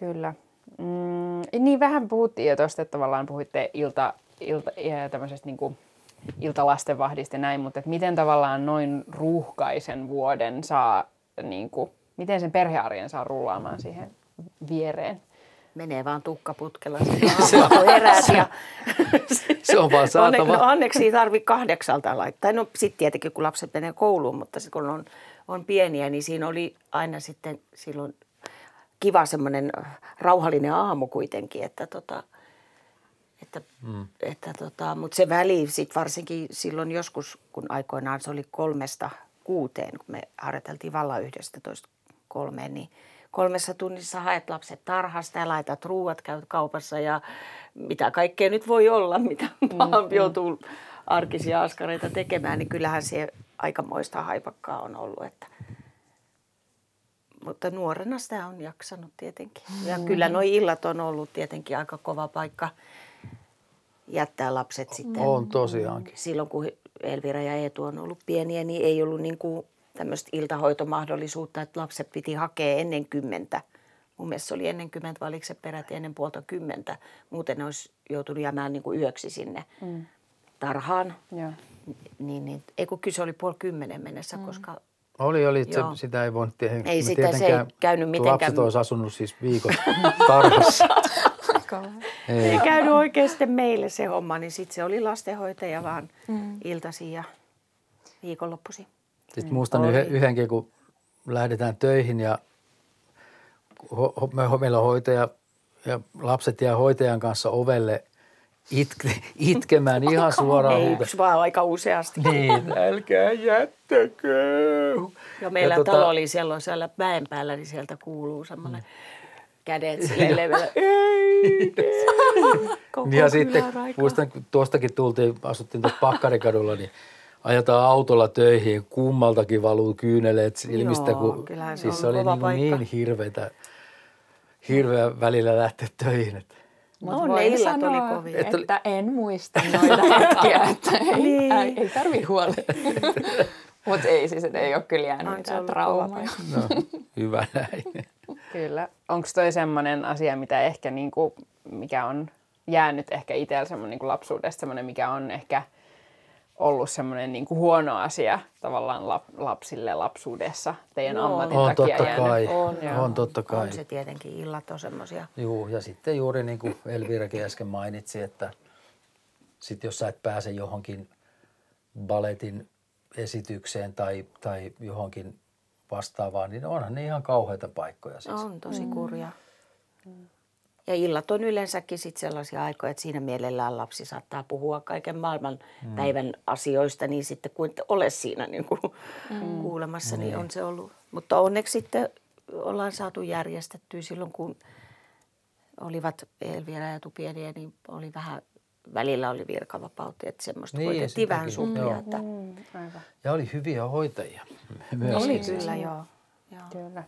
Kyllä. Mm, niin vähän puhuttiin jo tuosta, että tavallaan puhuitte ilta, ilta, ja tämmöisestä niin kuin iltalastenvahdista ja näin, mutta että miten tavallaan noin ruuhkaisen vuoden saa, niin kuin, miten sen perhearjen saa rullaamaan siihen viereen? Menee vaan tukkaputkella heräät ja Se on vaan saatava. Onne, no onneksi ei tarvitse kahdeksalta laittaa. No sitten tietenkin, kun lapset menee kouluun, mutta sit, kun on, on pieniä, niin siinä oli aina sitten silloin kiva semmoinen rauhallinen aamu kuitenkin, että tota, että, mm. että tota, mutta se väli sitten varsinkin silloin joskus, kun aikoinaan se oli kolmesta kuuteen, kun me harjoiteltiin vallan yhdestä toista kolmeen, niin kolmessa tunnissa haet lapset tarhasta ja laitat ruuat, käyt kaupassa ja mitä kaikkea nyt voi olla, mitä mm, joutuu arkisia askareita tekemään, niin kyllähän se aikamoista haipakkaa on ollut. Että. Mutta nuorena sitä on jaksanut tietenkin. Ja mm. kyllä nuo illat on ollut tietenkin aika kova paikka jättää lapset sitten. On tosiaankin. Silloin kun Elvira ja Eetu on ollut pieniä, niin ei ollut niin kuin tämmöistä iltahoitomahdollisuutta, että lapset piti hakea ennen kymmentä. Mun mielestä se oli ennen kymmentä, vai oliko se peräti ennen puolta kymmentä. Muuten ne olisi joutunut jäämään niin kuin yöksi sinne mm. tarhaan. Joo. Niin, niin, ei kun kyse oli puoli kymmenen mennessä, mm. koska oli, oli. Se, sitä ei voinut tehdä. Ei sitä, se ei käynyt mitenkään. Lapset olisi asunut siis viikot tarhassa. ei. ei käynyt oikeasti meille se homma, niin sitten se oli lastenhoitaja vaan mm. iltasi ja viikonloppuisin. Sitten mm. muistan yhden, yhdenkin, kun lähdetään töihin ja ho, ho, me, meillä on hoitaja ja lapset jää hoitajan kanssa ovelle itke, itkemään ihan suoraan. Ei, vaan aika useasti. Niin, älkää jättäkö. Ja meillä ja tota... talo oli siellä, siellä mäen päällä, niin sieltä kuuluu semmoinen mm. kädet sille leveä. Ei, ja sitten muistan, kun tuostakin tultiin, asuttiin tuossa Pakkarikadulla, niin ajetaan autolla töihin, kummaltakin valuu kyyneleet silmistä, Joo, kun siis se oli niin, niin hirveätä, hirveä välillä lähteä töihin. Että. Mutta no, illat sanoa, oli kovia. Että, että en muista noita hetkiä, että ei, niin. ei, ei tarvi huolta. Mutta ei siis, että ei ole kyllä jäänyt mitään traumaa. No, hyvä näin. Kyllä. Onko toi semmoinen asia, mitä ehkä niinku, mikä on jäänyt ehkä itsellä semmoinen niinku lapsuudesta, semmoinen mikä on ehkä – ollut semmoinen niin huono asia tavallaan lap, lapsille lapsuudessa teidän no, ammatin on takia totta jäänyt? kai. On, on totta kai. On se tietenkin, illat on semmoisia. Joo, ja sitten juuri niin kuin Elvirakin äsken mainitsi, että sitten jos sä et pääse johonkin baletin esitykseen tai, tai johonkin vastaavaan, niin onhan ne ihan kauheita paikkoja. Siis. On tosi kurja. Mm. Ja illat on yleensäkin sit sellaisia aikoja, että siinä mielellään lapsi saattaa puhua kaiken maailman mm. päivän asioista, niin sitten kun et ole siinä niin kuin mm. kuulemassa, niin, niin on se ollut. Mutta onneksi sitten ollaan saatu järjestettyä silloin, kun olivat Elvira ja Tupieniä, niin oli vähän välillä oli virkavapautta, että semmoista niin, koitettiin vähän. Että... Mm, Ja oli hyviä hoitajia myös. Oli kyllä, joo. joo. Kyllä.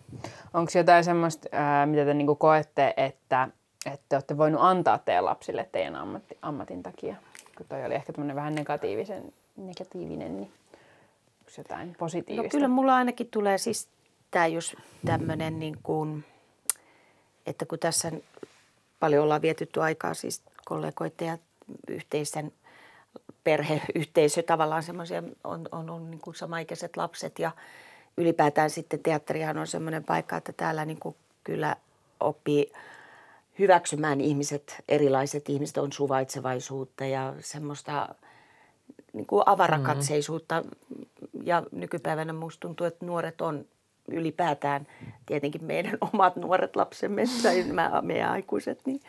Onko jotain semmoista, mitä te niinku koette, että että olette voinut antaa teidän lapsille teidän ammatti, ammatin takia? Kun toi oli ehkä tämmöinen vähän negatiivisen, negatiivinen, niin onko jotain positiivista? No kyllä mulla ainakin tulee siis tämä jos tämmöinen niin kuin, että kun tässä paljon ollaan vietytty aikaa siis kollegoiden ja yhteisen perheyhteisö tavallaan semmoisia, on, on, on niin kuin samaikäiset lapset ja ylipäätään sitten teatterihan on semmoinen paikka, että täällä niin kuin kyllä oppii – hyväksymään ihmiset, erilaiset ihmiset on suvaitsevaisuutta ja semmoista niin kuin avarakatseisuutta. Mm-hmm. Ja nykypäivänä musta tuntuu, että nuoret on ylipäätään, tietenkin meidän omat nuoret lapsemme tai meidän aikuiset, niin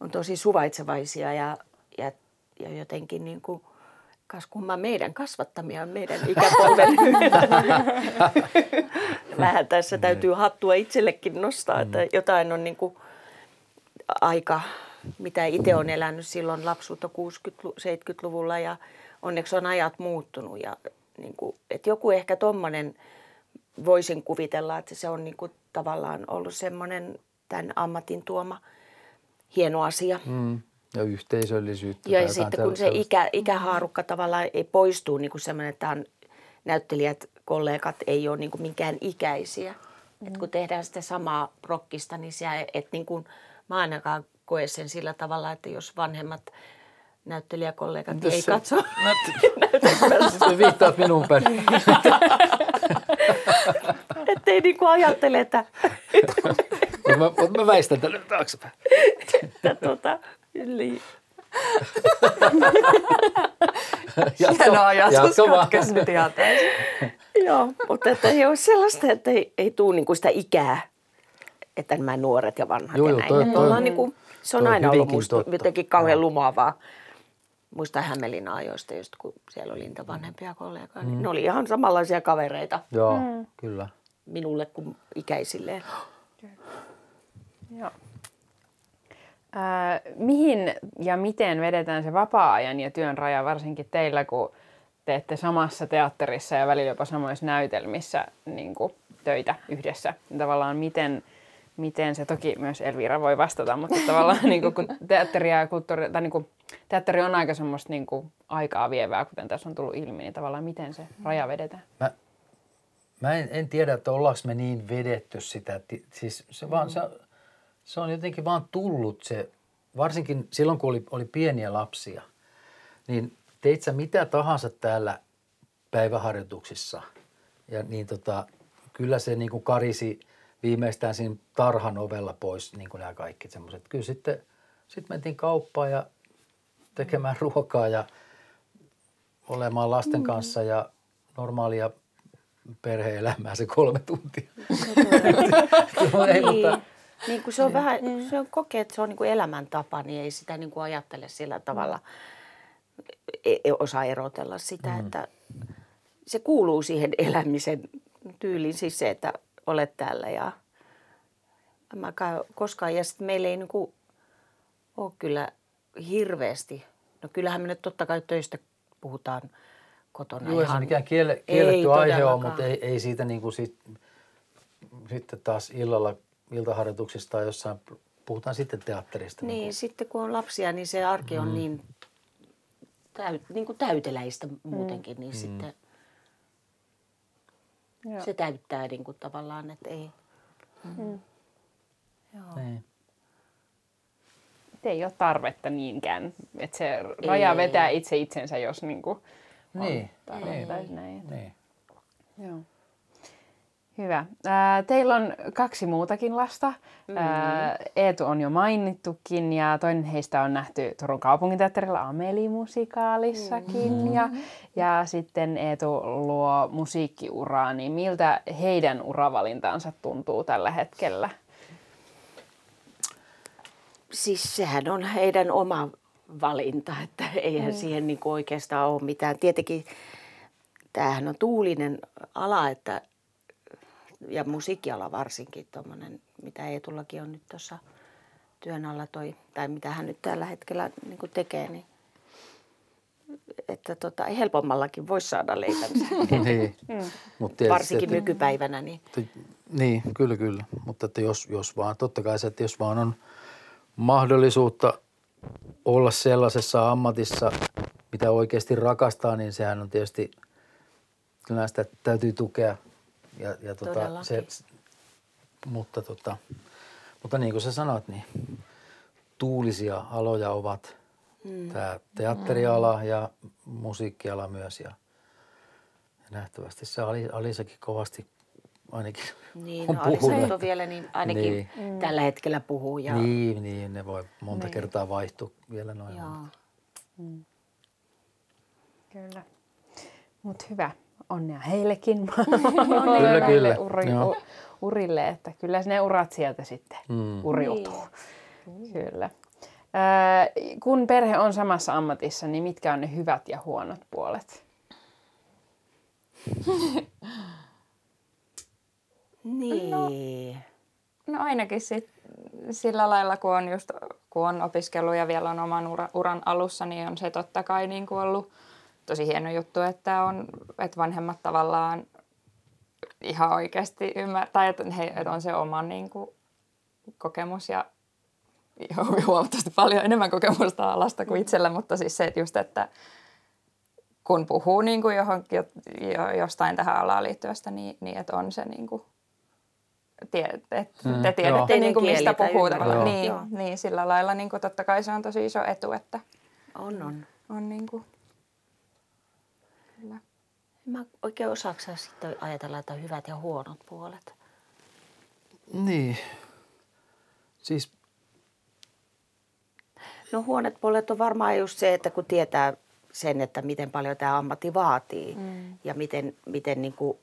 on tosi suvaitsevaisia ja, ja, ja jotenkin niin kuin, kas kumma meidän kasvattamia, meidän ikäpolven. Vähän tässä täytyy hattua itsellekin nostaa, että mm. jotain on niin kuin – aika, mitä itse olen elänyt silloin lapsuutta 60-70-luvulla ja onneksi on ajat muuttunut. Ja niin kuin, että joku ehkä tuommoinen voisin kuvitella, että se on niin kuin tavallaan ollut semmoinen tämän ammatin tuoma hieno asia. Mm. Ja yhteisöllisyyttä. Ja sitten kun se ikä, ikähaarukka tavallaan ei poistuu niin kuin semmoinen, että on näyttelijät, kollegat ei ole niin kuin minkään ikäisiä. Mm. Et kun tehdään sitä samaa rokkista, niin se, että niin kuin – mä ainakaan koe sen sillä tavalla, että jos vanhemmat näyttelijäkollegat Mitäs ei se, katso Sä viittaat minuun päin. Että ei niinku ajattele, että... Mutta mä, mä väistän tänne taaksepäin. että tota, yli. Hieno ajatus, katkes nyt ihan. Joo, mutta että ei ole sellaista, että ei, ei tule niinku sitä ikää että nämä nuoret ja vanhat joo, ja näin. Toi, toi, toi, niin kuin, se on aina ollut musta totta. jotenkin kauhean lumoavaa. Muista Hämeenlinnan ajoista, just kun siellä oli niitä vanhempia kollegoja. Mm. ne oli ihan samanlaisia kavereita. Joo, mm. kyllä. Minulle kuin ikäisilleen. Joo. Ää, mihin ja miten vedetään se vapaa-ajan ja työn raja, varsinkin teillä, kun teette samassa teatterissa ja välillä jopa samoissa näytelmissä niin kuin, töitä yhdessä? Niin tavallaan miten, miten se, toki myös Elvira voi vastata, mutta tavallaan niin kuin, kun teatteri ja kulttuuri, tai niin kuin, teatteri on aika semmoista niin kuin, aikaa vievää, kuten tässä on tullut ilmi, niin tavallaan miten se raja vedetään? Mä, mä en, en tiedä, että ollaanko me niin vedetty sitä. Siis se, vaan, se, se on jotenkin vaan tullut se, varsinkin silloin kun oli, oli pieniä lapsia, niin teit sä mitä tahansa täällä päiväharjoituksissa. Ja niin tota, kyllä se niin kuin karisi viimeistään siinä tarhan ovella pois niin kuin nämä kaikki semmoiset. Kyllä sitten sit mentiin kauppaan ja tekemään ruokaa ja olemaan lasten mm. kanssa ja normaalia perhe-elämää se kolme tuntia. ei, mutta, niin kuin se on vähän, se on kokee, että se on niin kuin elämäntapa, niin ei sitä niin kuin ajattele sillä tavalla, ei e, osaa erotella sitä, mm. että se kuuluu siihen elämisen tyyliin, siis se, että olet täällä ja mä koskaan, ja sitten meillä ei niin kuin ole kyllä hirveästi, no kyllähän me nyt totta kai töistä puhutaan kotona. Joo, ihan, se mikään kielle, kielletty aihe on, mutta ei, ei siitä niin kuin sit, sitten taas illalla iltaharjoituksista tai jossain, puhutaan sitten teatterista. Niin, niin sitten kun on lapsia, niin se arki on mm. niin, täyt, niin kuin täyteläistä muutenkin, niin mm. sitten Joo. se täyttää niin kuin tavallaan, että ei. Mm. Mm. Joo. Niin. ei ole tarvetta niinkään, että se raja ei. vetää itse itsensä, jos niin kuin niin. niin. näin. Niin. Joo. Hyvä. Teillä on kaksi muutakin lasta. Mm-hmm. Eetu on jo mainittukin ja toinen heistä on nähty Turun kaupunginteatterilla Ameli-musikaalissakin. Mm-hmm. Ja, ja sitten Eetu luo musiikkiuraa, niin miltä heidän uravalintaansa tuntuu tällä hetkellä? Siis sehän on heidän oma valinta, että eihän mm. siihen niin oikeastaan ole mitään. Tietenkin tämähän on tuulinen ala, että ja musiikkiala varsinkin tuommoinen, mitä Eetullakin on nyt tuossa työn alla toi, tai mitä hän nyt tällä hetkellä niin tekee, niin että tota, helpommallakin voisi saada leipänsä. niin. mm. Mut tietysti, Varsinkin että, nykypäivänä. Niin. Että, niin, kyllä, kyllä. Mutta että jos, jos vaan, totta kai se, että jos vaan on mahdollisuutta olla sellaisessa ammatissa, mitä oikeasti rakastaa, niin sehän on tietysti, kyllä sitä täytyy tukea – ja, ja tota, se, mutta, tota, mutta niin kuin sä sanoit, niin tuulisia aloja ovat mm. tämä teatteriala mm. ja musiikkiala myös. Ja, ja nähtävästi se Ali, Alisakin kovasti ainakin niin, on no, puhunut. on vielä niin ainakin niin. Mm. tällä hetkellä puhuu. Ja... Niin, niin, ne voi monta niin. kertaa vaihtua vielä noin. Joo. Mm. Kyllä. Mutta hyvä onnea heillekin. kyllä, kyllä. Uri, u, urille, että kyllä ne urat sieltä sitten mm. uriutuu. Niin. Kyllä. Ää, kun perhe on samassa ammatissa, niin mitkä on ne hyvät ja huonot puolet? niin. No, no ainakin sit, sillä lailla, kun on, just, kun on opiskellut ja vielä on oman ura, uran alussa, niin on se totta kai niin kuin ollut – tosi hieno juttu, että, on, että vanhemmat tavallaan ihan oikeasti ymmärtää, tai että, he, että on se oma niin kuin, kokemus ja huomattavasti paljon enemmän kokemusta alasta kuin itsellä, mutta siis se, että just, että kun puhuu niin kuin johonkin, jo, jostain tähän alaan liittyvästä, niin, niin että on se niin kuin, tie, et, mm, te tiedätte niin kuin, mistä puhuu. Niin, niin, sillä lailla niin kuin, totta kai se on tosi iso etu, että on, on. on niin kuin. Mä oikein osaaksa sitten ajatella, että hyvät ja huonot puolet. Niin. Siis... No huonot puolet on varmaan just se, että kun tietää sen, että miten paljon tämä ammatti vaatii mm. ja miten, miten niin kuin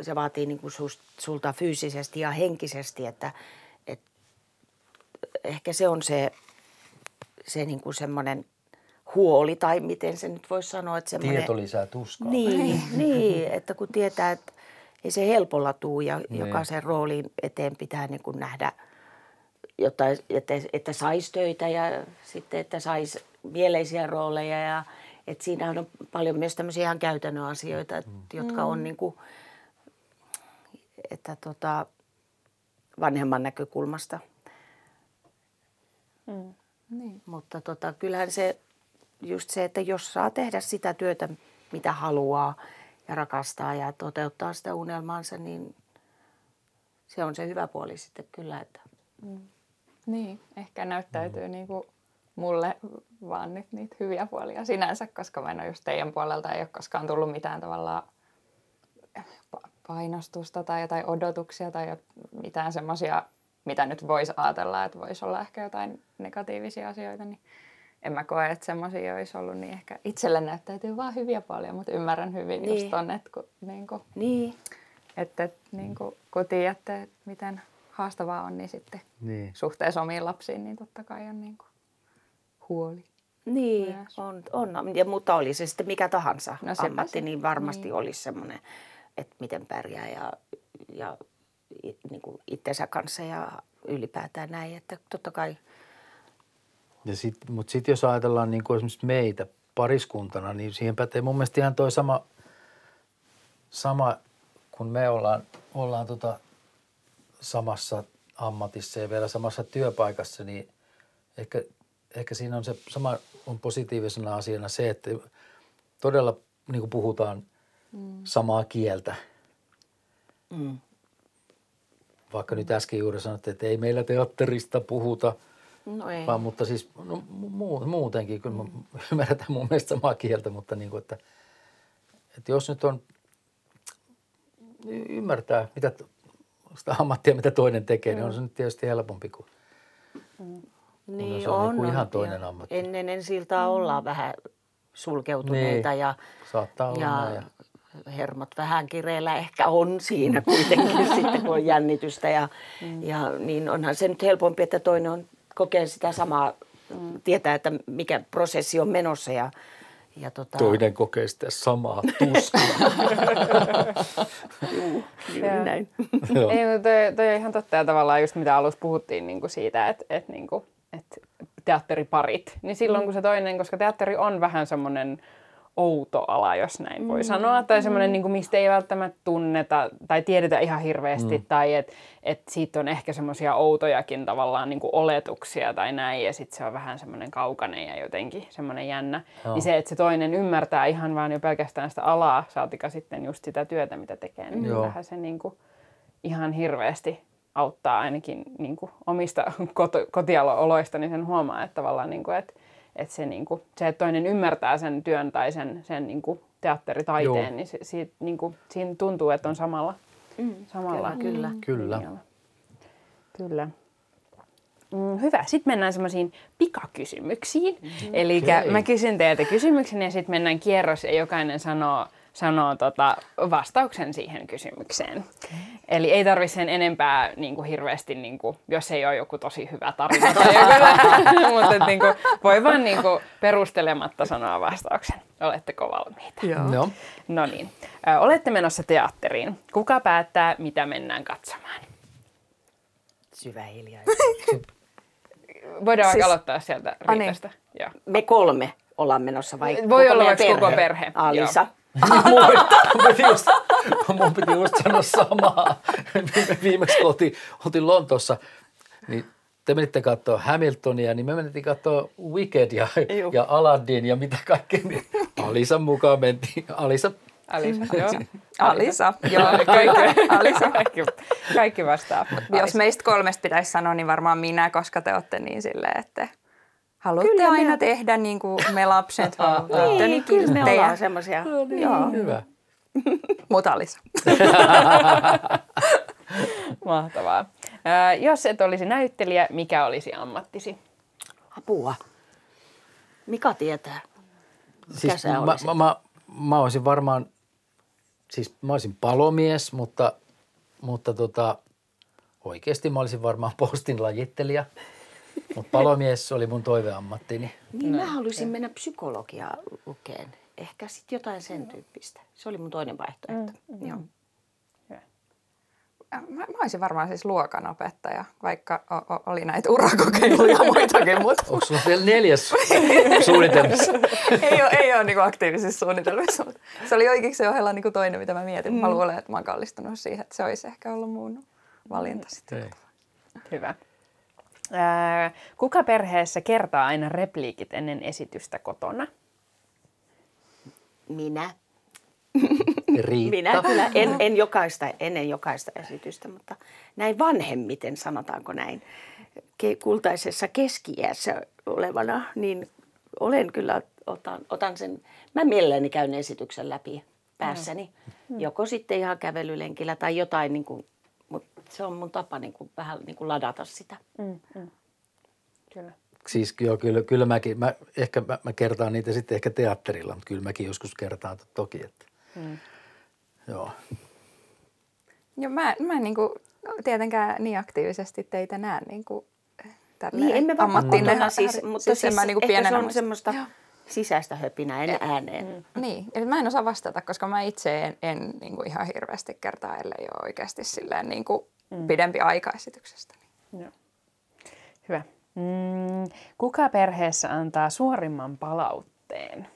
se vaatii niin kuin sulta fyysisesti ja henkisesti, että, että ehkä se on se, se niin kuin semmoinen – huoli tai miten se nyt voisi sanoa. Että Tieto lisää tuskaa. Niin, niin, että kun tietää, että, ei se helpolla tuu ja Niin. jokaisen roolin eteen pitää niin kuin nähdä, jotta, että, että saisi töitä ja sitten, että saisi mieleisiä rooleja ja että siinä on paljon myös tämmöisiä ihan käytännön asioita, että, jotka on niin kuin, että tota, vanhemman näkökulmasta. Niin. Mutta tota, kyllähän se just se, että jos saa tehdä sitä työtä, mitä haluaa ja rakastaa ja toteuttaa sitä unelmaansa, niin se on se hyvä puoli sitten kyllä. Että. Niin, ehkä näyttäytyy niin kuin mulle vaan nyt niitä hyviä puolia sinänsä, koska mä en ole just teidän puolelta, ei ole koskaan tullut mitään tavallaan pa- painostusta tai jotain odotuksia tai mitään semmoisia, mitä nyt voisi ajatella, että voisi olla ehkä jotain negatiivisia asioita, niin en mä koe, että semmoisia olisi ollut, niin ehkä itselle näyttäytyy vaan hyviä puolia, mutta ymmärrän hyvin niin. just Niin. ton, että kun, niin kuin, Niin, että, että niin kuin, kun tiedätte, että miten haastavaa on, niin sitten Niin. suhteessa omiin lapsiin, niin totta kai on niin kuin huoli. niin Myös. on, on. Ja, mutta oli se sitten mikä tahansa No ammatti, se. niin varmasti Niin. olisi semmoinen, että miten pärjää ja, ja niin kuin itsensä kanssa ja ylipäätään näin. Että totta kai, Ja sit, mutta sitten jos ajatellaan niin kuin esimerkiksi meitä pariskuntana, niin siihen pätee mun mielestä ihan toi sama, sama kun me ollaan, ollaan tota samassa ammatissa ja vielä samassa työpaikassa, niin ehkä, ehkä siinä on se sama on positiivisena asiana se, että todella niin kuin puhutaan mm. samaa kieltä. mm, Vaikka nyt äsken juuri sanottiin, että ei meillä teatterista puhuta, no ei. vaan, mutta siis no, mu- muutenkin, kyllä me ymmärretään mun mielestä samaa kieltä, mutta niin kuin, että, että jos nyt on, ymmärtää mitä, sitä ammattia, mitä toinen tekee, niin on se nyt tietysti helpompi kuin Niin se on niinku ihan ja toinen ammatti. Ennen ensi iltaa ollaan vähän sulkeutuneita Niin, ja, saattaa olla ja, näin. Ja, hermot vähän kireellä ehkä on siinä kuitenkin sitten, kun on jännitystä. Ja, Mm. ja niin onhan se nyt helpompi, että toinen on, kokee sitä samaa, Mm. tietää, että mikä prosessi on menossa ja, ja tota, toinen kokee sitä samaa tuskaa. näin. Ei, mutta toi, toi on ihan totta ja tavallaan just mitä alussa puhuttiin niin kuin siitä, että, että, niin kuin, että teatteriparit, niin silloin kun se toinen, koska teatteri on vähän semmoinen outo ala, jos näin voi sanoa, tai semmoinen, niin kuin, mistä ei välttämättä tunneta tai tiedetä ihan hirveästi, mm. tai että et siitä on ehkä semmoisia outojakin tavallaan niin kuin oletuksia tai näin, ja sitten se on vähän semmoinen kaukainen ja jotenkin semmoinen jännä. Joo. Niin se, että se toinen ymmärtää ihan vaan jo pelkästään sitä alaa, saatika sitten just sitä työtä, mitä tekee, niin Joo. vähän se niin kuin, ihan hirveästi auttaa ainakin niin kuin omista koto, kotioloista, niin sen huomaa, että tavallaan niin kuin, että, että se, niin kuin, se, että toinen ymmärtää sen työn tai sen, sen niin kuin teatteritaiteen, Joo. niin se, siitä, niin kuin, siinä tuntuu, että on samalla, samalla kyllä, kyllä. Kyllä. linjalla. Kyllä. Mm, hyvä. Sitten mennään semmoisiin pikakysymyksiin. Mm-hmm. Eli Okei. mä kysyn teiltä kysymyksen ja sitten mennään kierros ja jokainen sanoo, sanoo tota vastauksen siihen kysymykseen. Eli ei tarvitse sen enempää niin kuin hirveästi, niin kuin, jos ei ole joku tosi hyvä tarina tai joku, mutta et, niin kuin, voi vaan niin kuin, perustelematta sanoa vastauksen. Oletteko valmiita? Joo. Joo. No niin. Olette menossa teatteriin. Kuka päättää, mitä mennään katsomaan? Syvä hiljaisuus. Voidaan siis... Aloittaa sieltä. Riitasta. Joo. Me kolme ollaan menossa vai Voi olla vaikka koko perhe, Alisa. Mun, piti just, mun piti just sanoa samaa. Viime, viimeksi kun oltiin, oltiin Lontoossa, niin te menitte katsoa Hamiltonia, niin me menettiin katsoa Wicked ja, ja Aladdin ja mitä kaikkea. Niin Alisan mukaan mentiin. Alisa, Alisa, joo. Alisa, joo, kaikki, Alisa. Kaikki, kaikki vastaa. Jos meistä kolmesta pitäisi sanoa, niin varmaan minä, koska te olette niin silleen, että haluatte Kyllä kyllä me- aina tehdä niin kuin me lapset halutaan. Niin, kyllä me teidän. ollaan semmoisia. Joo. hyvä. Mutta Alisa. Mahtavaa. Ö, jos et olisi näyttelijä, mikä olisi ammattisi? Apua. Mika tietää. Mikä Siis sä mä, mä, mä, mä olisin varmaan, siis mä olisin palomies, mutta, mutta tota, oikeasti mä olisin varmaan postin lajittelija. Mutta palomies oli mun toiveammattini. Niin mä haluaisin mennä psykologiaa lukeen. Ehkä sitten jotain sen tyyppistä. Se oli mun toinen vaihtoehto. Mm, Joo. Hyvä. mä, mä olisin varmaan siis luokanopettaja, vaikka o, o, oli näitä urakokeiluja muitakin, mutta Onko sulla vielä neljäs suunnitelmassa? ei ole, ei ole niin aktiivisissa suunnitelmissa. Mutta se oli oikeiksi ohella niin toinen, mitä mä mietin. Mä luulen, että mä oon kallistunut siihen, että se olisi ehkä ollut mun valinta sitten. Hyvä. Kuka perheessä kertaa aina repliikit ennen esitystä kotona? Minä. Riitta. Minä kyllä, en, en jokaista, ennen jokaista esitystä, mutta näin vanhemmiten, sanotaanko näin, kultaisessa keski olevana, niin olen kyllä, otan, otan sen, mä mielelläni käyn esityksen läpi päässäni. Joko sitten ihan kävelylenkillä tai jotain, niin kuin, mutta se on mun tapa niin kuin, vähän niin kuin ladata sitä. Kyllä. Siis joo, kyllä, kyllä mäkin, mä, ehkä mä, mä kertaan niitä sitten ehkä teatterilla, mutta kyllä mäkin joskus kertaan to- toki, että mm. joo. Joo, mä, mä en niin kuin, tietenkään niin aktiivisesti teitä näe niin kuin, Niin, emme kotona siis, mutta siis, siis mä niin kuin ehkä se on semmoista sisäistä höpinää, en ääneen. Niin, eli mä en osaa vastata, koska mä itse en, en niin kuin ihan hirveästi kertaa, ellei ole oikeasti silleen niin kuin pidempi aika esityksestä. Joo. Hyvä. Mm, kuka perheessä antaa suorimman palautteen?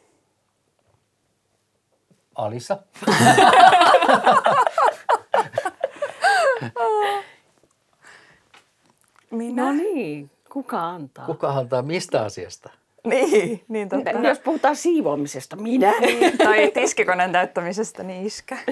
Alissa? Minä? No niin, kuka antaa? Kuka antaa mistä asiasta? Niin, niin totta. Jos puhutaan siivoamisesta, minä. tai tiskikoneen täyttämisestä, niin iskä.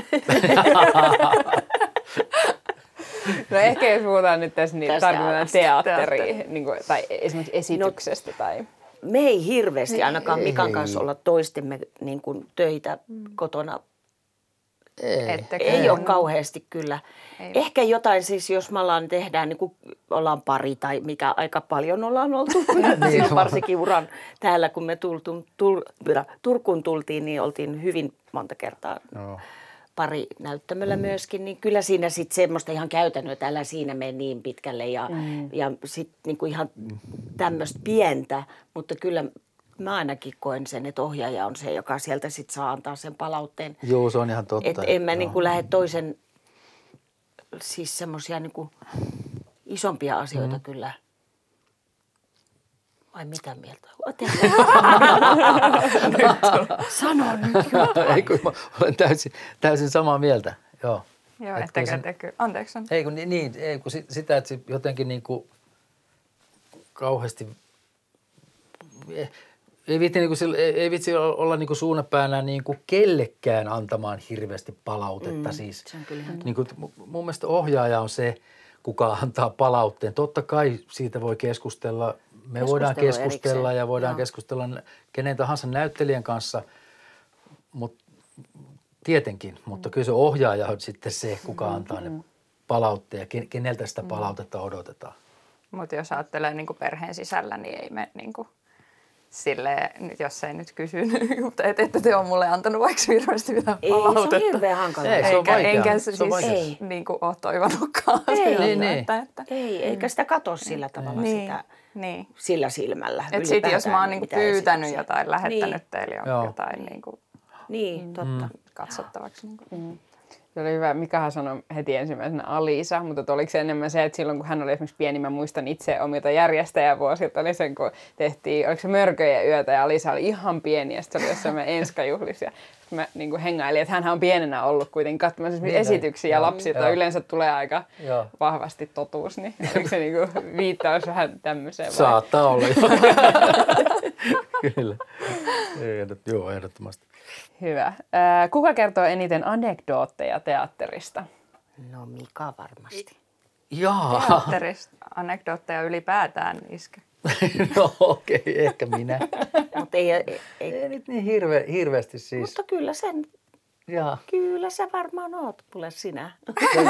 No ehkä jos puhutaan nyt tässä, niin Tästä tarkoitetaan alasta. teatteri, Teatteri. niin kuin, tai esimerkiksi esityksestä. No, tai... Me ei hirveästi ainakaan Ei. Mikan kanssa olla toistemme niin kuin töitä kotona. Ei. Ettekö? Ei ole kauheasti kyllä. Ei. Ehkä jotain siis, jos me ollaan, tehdään, niin kuin ollaan pari tai mikä aika paljon ollaan oltu. Silloin varsinkin uran täällä, kun me tultu, tul, Turkuun tultiin, niin oltiin hyvin monta kertaa Joo. pari näyttämöllä mm. myöskin, niin kyllä siinä sitten semmoista ihan käytännöä, että älä siinä mene niin pitkälle ja, mm. ja sitten niinku ihan tämmöistä pientä, mutta kyllä mä ainakin koen sen, että ohjaaja on se, joka sieltä sitten saa antaa sen palautteen. Joo, se on ihan totta. Että en mä niinku lähde toisen, siis semmoisia niinku isompia asioita mm. kyllä. Vai mitä mieltä? Sano nyt jotain. Ei kun mä olen täysin, täysin samaa mieltä. Joo. Joo, Et ettekä kyllä te kyllä. Anteeksi. on- Ei kun niin, niin ei, kun si- sitä, että se jotenkin niin kuin kauheasti, ei, ei viitsi, niin kuin, ei, vitsi olla niin kuin suunnapäänä niin kuin kellekään antamaan hirveästi palautetta. Mm, siis, se on kyllä ihan niin kuin, mu- mun mielestä ohjaaja on se, kuka antaa palautteen. Totta kai siitä voi keskustella. Me voidaan keskustella erikseen, ja voidaan joo. keskustella kenen tahansa näyttelijän kanssa, mutta Tietenkin, mutta kyllä se ohjaaja on sitten se, kuka antaa ne palautteen ja ken- keneltä sitä palautetta odotetaan. Mutta jos ajattelee niin perheen sisällä, niin ei me niin kuin, silleen, nyt jos ei nyt kysy, mutta et, ette te ole mulle antanut vaikka hirveästi mitään Ei, se on palautetta. hirveän hankala. Ei, se on Eikä, vaikeaa. enkä Se siis. Ei. niin kuin ole toivonutkaan. Ei, niin, niin. Että, että, Ei, eikä sitä katso sillä tavalla niin, sitä, niin. sillä silmällä. Et sit jos mä oon mitään pyytänyt esityksiä. jotain, lähettänyt Niin, teille Joo. jotain niinku niin totta. katsottavaksi. Niinku. Se oli hyvä. Mikahan sanoi heti ensimmäisenä Alisa, mutta oliko se enemmän se, että silloin kun hän oli esimerkiksi pieni, mä muistan itse omilta järjestäjävuosilta, oli sen kun tehtiin, oliko se Mörköjen yötä ja Alisa oli ihan pieni ja sitten se oli jossain meidän enskajuhlissa. Mä niin kuin hengailin, että hän on pienenä ollut kuitenkin katsomassa Niin, esityksiä ja joo, lapsilta joo. yleensä tulee aika Joo. vahvasti totuus, niin oliko se niin kuin viittaus vähän tämmöiseen vai? Saattaa olla jo. Kyllä. Ehdot, joo, ehdottomasti. Hyvä. Kuka kertoo eniten anekdootteja teatterista? No Mika varmasti. Jaa, Teatterista anekdootteja ylipäätään iskä. no okei, okay, ehkä minä. Mutta ei, ei, ei, Ei nyt niin hirve, hirveästi siis. mutta kyllä sen, Jaa, kyllä sä varmaan oot, kuule sinä. okei.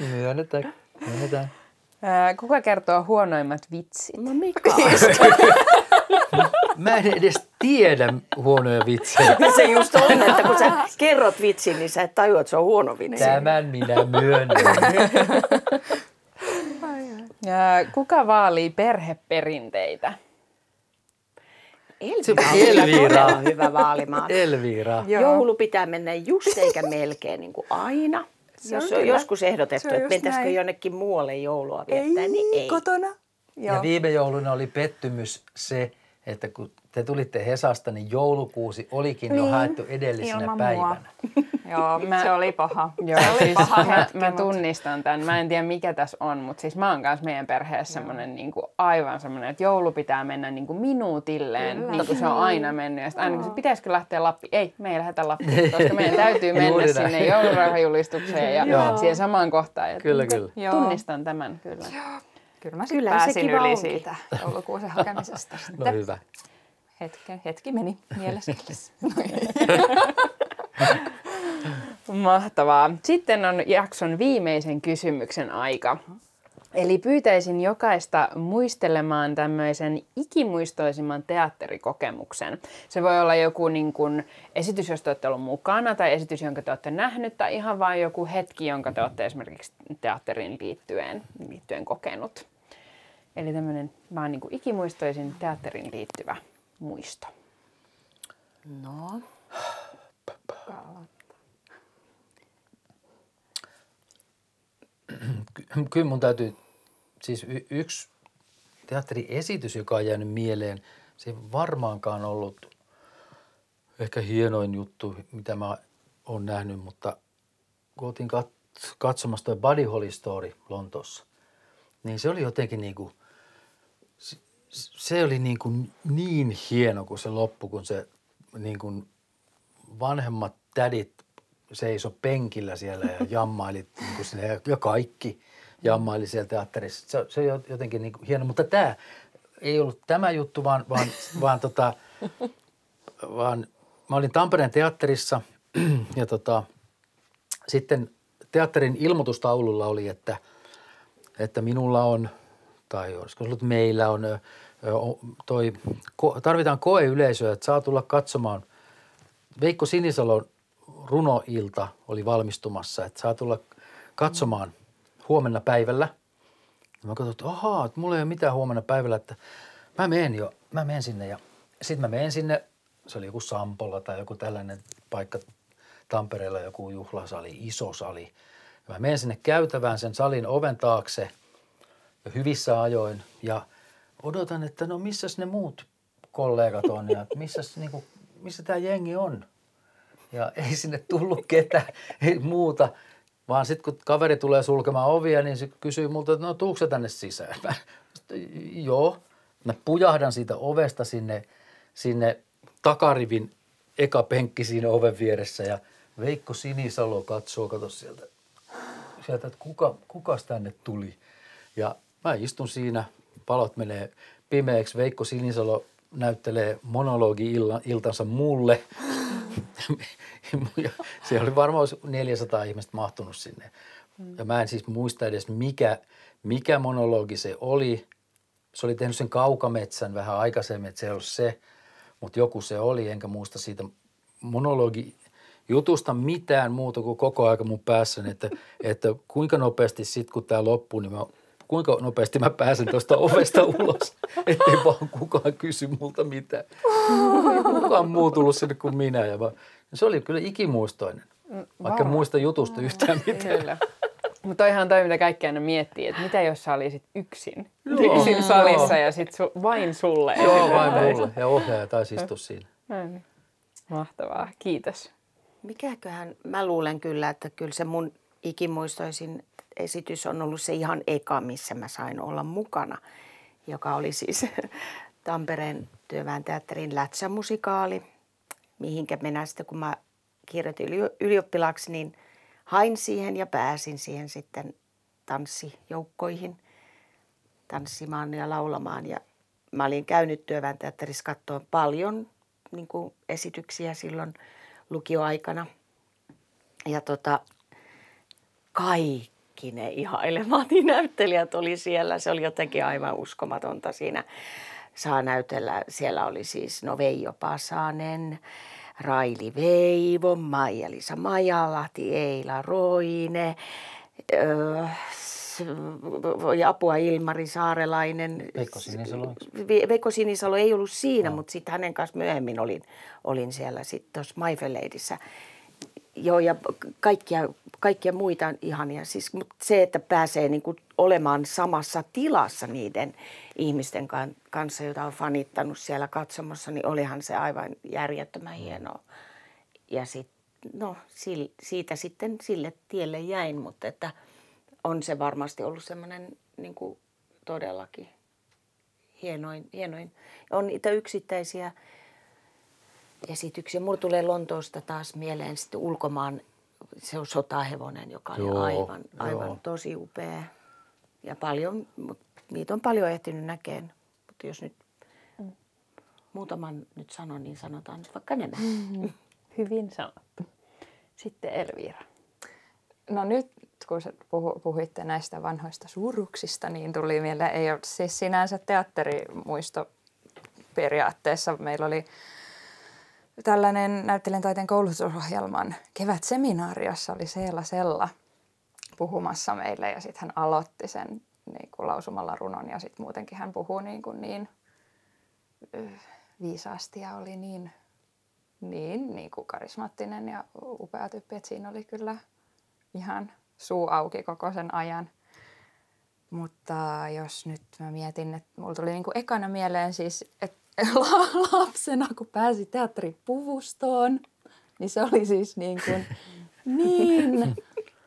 Myönnetään, myönnetään. Ää, Kuka kertoo huonoimmat vitsit? No Mika. Mä en edes tiedä huonoja vitsejä. se just on, että kun sä kerrot vitsin, niin sä et tajua, että se on huono vitsi. Tämän minä myönnän. Kuka vaalii perheperinteitä? Elvira on Elvira. todella hyvä vaalimaan. Elvira. Joo. Joulu pitää mennä just eikä melkein niin kuin aina. Se Jos on joskus ehdotettu, Se on että mentäisikö näin. jonnekin muualle joulua viettää, niin ei. kotona. Joo. Ja viime jouluna oli pettymys se, että kun te tulitte Hesasta, niin joulukuusi olikin jo Niin, haettu edellisenä ilman päivänä. Joo, Mä- se oli paha. Joo, se oli siis paha mä, hetki, mä mut- tunnistan tämän. Mä en tiedä mikä tässä on, mutta siis mä oon kanssa meidän perheessä semmoinen niin kuin, aivan semmoinen, että joulu pitää mennä niin kuin minuutilleen, Kyllä. niin kuin se on aina mennyt. Ja sitten aina kun se pitäisikö lähteä Lappi, ei, me ei lähdetä Lappiin, koska meidän täytyy mennä Juuri sinne joulurauhajulistukseen ja Joo. siihen samaan kohtaan. Ja Kyllä, kyllä. Joo. Tunnistan tämän kyllä. Kyllä mä sitten se pääsin kiva yli onkin. siitä joulukuusen hakemisesta. No hyvä. hetki, hetki meni mielessä. Mahtavaa. Sitten on jakson viimeisen kysymyksen aika. Eli pyytäisin jokaista muistelemaan tämmöisen ikimuistoisimman teatterikokemuksen. Se voi olla joku niin kuin esitys, jos te olette ollut mukana, tai esitys, jonka te olette nähnyt, tai ihan vain joku hetki, jonka te olette esimerkiksi teatteriin liittyen, liittyen kokenut. Eli tämmöinen vaan niin kuin ikimuistoisin teatteriin liittyvä muisto. No, Ky- Kyllä mun täytyy, siis y- yksi teatteriesitys, joka on jäänyt mieleen, se ei varmaankaan ollut ehkä hienoin juttu, mitä mä oon nähnyt, mutta kun oltiin kat- katsomassa toi Buddy Holly Story Lontoossa, niin se oli jotenkin niin kuin, se, oli niin, kuin niin hieno kuin se loppu, kun se niin kuin vanhemmat tädit seiso penkillä siellä ja jammaili niin kuin sinne, ja kaikki jammaili siellä teatterissa. Se, se on jotenkin niin kuin hieno, mutta tämä ei ollut tämä juttu, vaan, vaan, vaan, tota, vaan mä olin Tampereen teatterissa ja tota, sitten teatterin ilmoitustaululla oli, että, että minulla on, tai olisiko ollut meillä on, toi, tarvitaan koeyleisöä, että saa tulla katsomaan. Veikko Sinisalon runoilta oli valmistumassa, että saa tulla katsomaan huomenna päivällä. Ja mä katsoin, että ahaa, että mulla ei ole mitään huomenna päivällä, että mä menen jo, mä menen sinne ja sitten mä menen sinne, se oli joku Sampolla tai joku tällainen paikka Tampereella, joku juhlasali, iso sali. Ja mä menen sinne käytävään sen salin oven taakse hyvissä ajoin ja odotan, että no missäs ne muut kollegat on ja missäs, niinku, missä tämä jengi on. Ja ei sinne tullut ketään, ei muuta. Vaan sitten kun kaveri tulee sulkemaan ovia, niin se kysyy multa, että no tuukse tänne sisään? Mä, joo. Mä pujahdan siitä ovesta sinne, sinne takarivin eka penkki siinä oven vieressä ja Veikko Sinisalo katsoo, kato sieltä, sieltä että kuka, kukas tänne tuli. Ja mä istun siinä, palot menee pimeäksi, Veikko Sinisalo näyttelee monologi-iltansa mulle. siellä oli varmaan olisi 400 ihmistä mahtunut sinne. Ja mä en siis muista edes mikä, mikä monologi se oli. Se oli tehnyt sen kaukametsän vähän aikaisemmin, että se ei ollut se, mutta joku se oli, enkä muista siitä monologi jutusta mitään muuta kuin koko aika mun päässäni, että, että kuinka nopeasti sitten kun tämä loppuu, niin mä, kuinka nopeasti mä pääsen tuosta ovesta ulos, ettei vaan kukaan kysy multa mitään. Kukaan muu tullut sinne kuin minä. Ja mä, se oli kyllä ikimuistoinen, vaikka muista jutusta yhtään mitään. Kyllä. Mutta toihan toi, mitä kaikki aina miettii, että mitä jos sä olisit yksin, Joo. yksin salissa Joo. ja sit su, vain sulle. Joo, vain mulle. Ja ohjaaja taisi istua siinä. No niin. Mahtavaa, kiitos. mikäköhän, mä luulen kyllä, että kyllä se mun ikimuistoisin esitys on ollut se ihan eka, missä mä sain olla mukana, joka oli siis Tampereen työväen teatterin lätsämusikaali, mihinkä minä sitten, kun mä kirjoitin yli- ylioppilaaksi, niin hain siihen ja pääsin siihen sitten tanssijoukkoihin tanssimaan ja laulamaan. Ja mä olin käynyt työväen teatterissa katsoa paljon niin kuin esityksiä silloin lukioaikana. Ja tota, kaikki ne ihailemat näyttelijät oli siellä. Se oli jotenkin aivan uskomatonta siinä. Saa näytellä, siellä oli siis no Veijo Pasanen, Raili Veivo, Maija-Liisa Majalahti, Eila Roine, öö, apua Ilmari Saarelainen. Veikko Sinisalo, Veikko Sinisalo ei ollut siinä, no. mutta sitten hänen kanssa myöhemmin olin, olin siellä sitten tuossa My Fair Ladyssä. Joo, ja kaikkia, kaikkia muita ihania. Siis, mutta se, että pääsee niin kuin olemaan samassa tilassa niiden ihmisten kanssa, joita on fanittanut siellä katsomassa, niin olihan se aivan järjettömän hienoa. Ja sit, no, siitä sitten sille tielle jäin, mutta että on se varmasti ollut semmoinen niin todellakin hienoin, hienoin. On niitä yksittäisiä esityksiä. Mulla tulee Lontoosta taas mieleen sitten ulkomaan, se on sotahevonen, joka oli joo, aivan, aivan joo. tosi upea. Ja paljon, niitä on paljon ehtinyt näkeen. Mutta jos nyt mm. muutaman nyt sanon, niin sanotaan nyt vaikka nämä. Mm-hmm. Hyvin sanottu. Sitten Elvira. No nyt kun puhuitte näistä vanhoista suruksista, niin tuli mieleen, ei ole siis sinänsä teatterimuisto periaatteessa. Meillä oli tällainen näyttelijän taiteen koulutusohjelman kevätseminaari, jossa oli Seela Sella puhumassa meille ja sitten hän aloitti sen niin kuin lausumalla runon ja sitten muutenkin hän puhuu niin, kuin niin viisaasti ja oli niin, niin, niin kuin karismaattinen ja upea tyyppi, että siinä oli kyllä ihan suu auki koko sen ajan. Mutta jos nyt mä mietin, että mulla tuli niin kuin ekana mieleen siis, että lapsena, kun pääsi teatteripuvustoon, niin se oli siis niin, kuin niin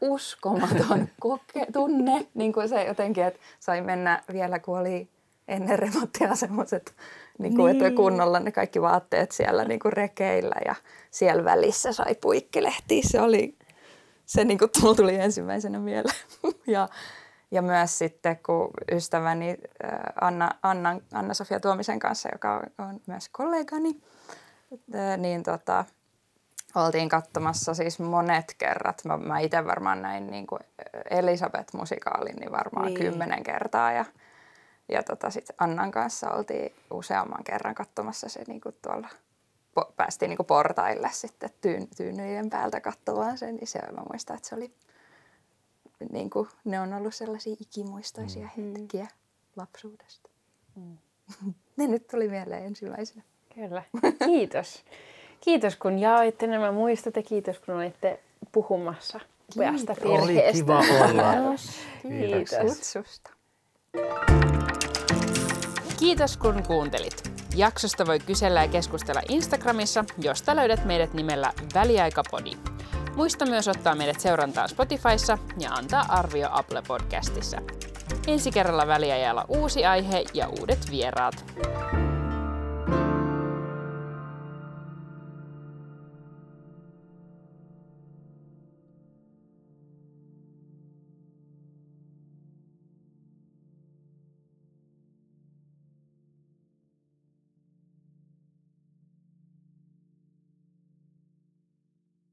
uskomaton koke- tunne. Niin kuin se jotenkin, että sai mennä vielä, kun oli ennen remonttia semmoiset, niin kuin, niin. että kunnolla ne kaikki vaatteet siellä niin kuin rekeillä ja siellä välissä sai puikkelehtiä. Se oli, se niin kuin tuli ensimmäisenä mieleen. ja ja myös sitten, kun ystäväni äh, Anna, Anna, Anna-Sofia Tuomisen kanssa, joka on myös kollegani, äh, niin tota, oltiin katsomassa siis monet kerrat. Mä, mä itse varmaan näin niin kuin Elisabeth-musikaalin niin varmaan niin. kymmenen kertaa. Ja, ja tota, sitten Annan kanssa oltiin useamman kerran katsomassa se niin kuin tuolla po, päästiin niin kuin portaille sitten tyyn, tyynyjen päältä katsomaan sen, niin se, mä muistan, että se oli niin kuin, ne on ollut sellaisia ikimuistoisia mm. hetkiä lapsuudesta. Mm. ne nyt tuli mieleen ensimmäisenä. Kyllä. Kiitos. Kiitos kun jaoitte nämä muistot ja kiitos kun olitte puhumassa upeasta perheestä. Oli kiva olla. kiitos. kutsusta. Kiitos kun kuuntelit. Jaksosta voi kysellä ja keskustella Instagramissa, josta löydät meidät nimellä Väliaikapodi. Muista myös ottaa meidät seurantaan Spotifyssa ja antaa arvio Apple Podcastissa. Ensi kerralla väliajalla uusi aihe ja uudet vieraat.